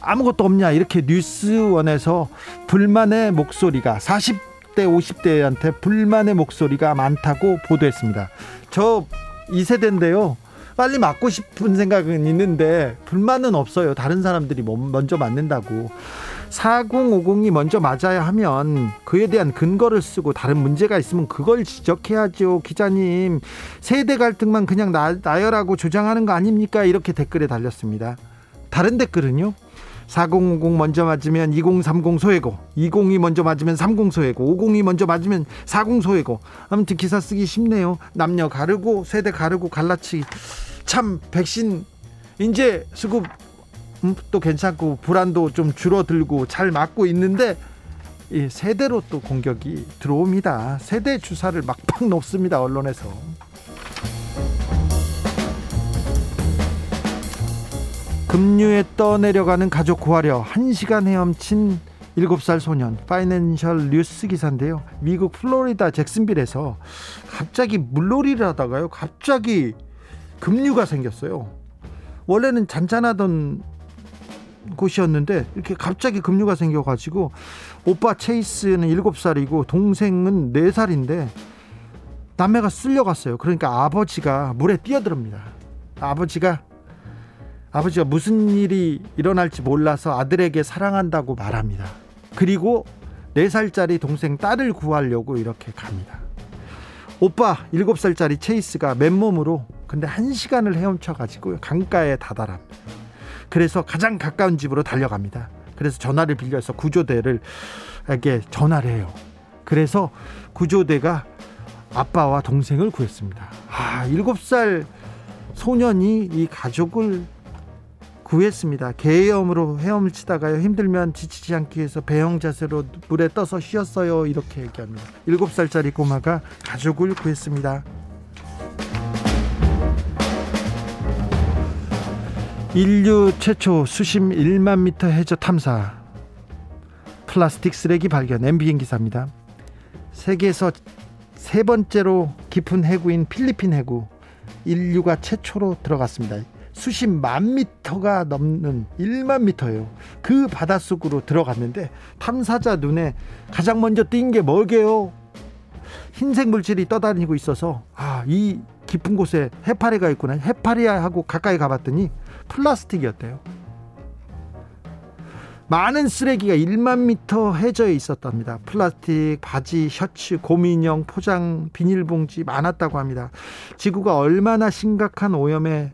아무것도 없냐 이렇게 뉴스원에서 불만의 목소리가 40대 50대한테 불만의 목소리가 많다고 보도했습니다. 저 2세대인데요. 빨리 맞고 싶은 생각은 있는데 불만은 없어요. 다른 사람들이 먼저 맞는다고. 4050이 먼저 맞아야 하면 그에 대한 근거를 쓰고 다른 문제가 있으면 그걸 지적해야죠. 기자님, 세대 갈등만 그냥 나, 나열하고 조장하는 거 아닙니까? 이렇게 댓글에 달렸습니다. 다른 댓글은요. 4050 먼저 맞으면 2030 소외고 20이 먼저 맞으면 30 소외고 50이 먼저 맞으면 40 소외고 아무튼 기사 쓰기 쉽네요 남녀 가르고 세대 가르고 갈라치기 참 백신 이제 수급 음, 또 괜찮고 불안도 좀 줄어들고 잘 맞고 있는데 이 세대로 또 공격이 들어옵니다 세대 주사를 막팍 놓습니다 언론에서 급류에 떠내려가는 가족 구하려 1시간 헤엄친 7살 소년 파이낸셜 뉴스 기사인데요. 미국 플로리다 잭슨빌에서 갑자기 물놀이를 하다가요. 갑자기 급류가 생겼어요. 원래는 잔잔하던 곳이었는데 이렇게 갑자기 급류가 생겨가지고 오빠 체이스는 7살이고 동생은 4살인데 남매가 쓸려갔어요. 그러니까 아버지가 물에 뛰어듭니다. 아버지가 아버지가 무슨 일이 일어날지 몰라서 아들에게 사랑한다고 말합니다. 그리고 4살짜리 동생 딸을 구하려고 이렇게 갑니다. 오빠 7살짜리 체이스가 맨몸으로 근데 1시간을 헤엄쳐 가지고 강가에 다다랍니다. 그래서 가장 가까운 집으로 달려갑니다. 그래서 전화를 빌려서 구조대를 에게 전화를 해요. 그래서 구조대가 아빠와 동생을 구했습니다. 아, 7살 소년이 이 가족을 구했습니다. 개염으로 헤엄을 치다가요 힘들면 지치지 않기 위해서 배영 자세로 물에 떠서 쉬었어요. 이렇게 얘기합니다. 7살짜리 꼬마가 가족을 구했습니다. 인류 최초 수심 1만 미터 해저 탐사 플라스틱 쓰레기 발견 MBN 기사입니다. 세계에서 세 번째로 깊은 해구인 필리핀 해구 인류가 최초로 들어갔습니다. 수십 만 미터가 넘는 1만 미터예요. 그 바닷속으로 들어갔는데 탐사자 눈에 가장 먼저 띈게 뭐게요? 흰색 물질이 떠다니고 있어서 아, 이 깊은 곳에 해파리가 있구나. 해파리야 하고 가까이 가봤더니 플라스틱이었대요. 많은 쓰레기가 1만 미터 해저에 있었답니다. 플라스틱, 바지, 셔츠, 고민형, 포장, 비닐봉지 많았다고 합니다. 지구가 얼마나 심각한 오염에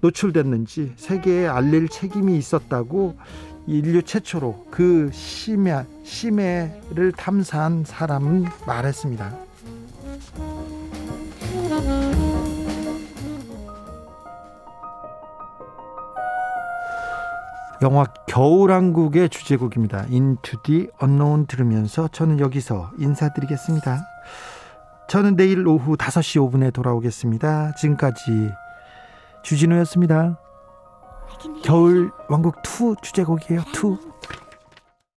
노출됐는지 세계에 알릴 책임이 있었다고 인류 최초로 그 심해, 심해를 탐사한 사람은 말했습니다. 영화 겨울왕국의 주제곡입니다. Into the Unknown 들으면서 저는 여기서 인사드리겠습니다. 저는 내일 오후 5시 5분에 돌아오겠습니다. 지금까지 주진우였습니다. 겨울 왕국 2 주제곡이에요. 2.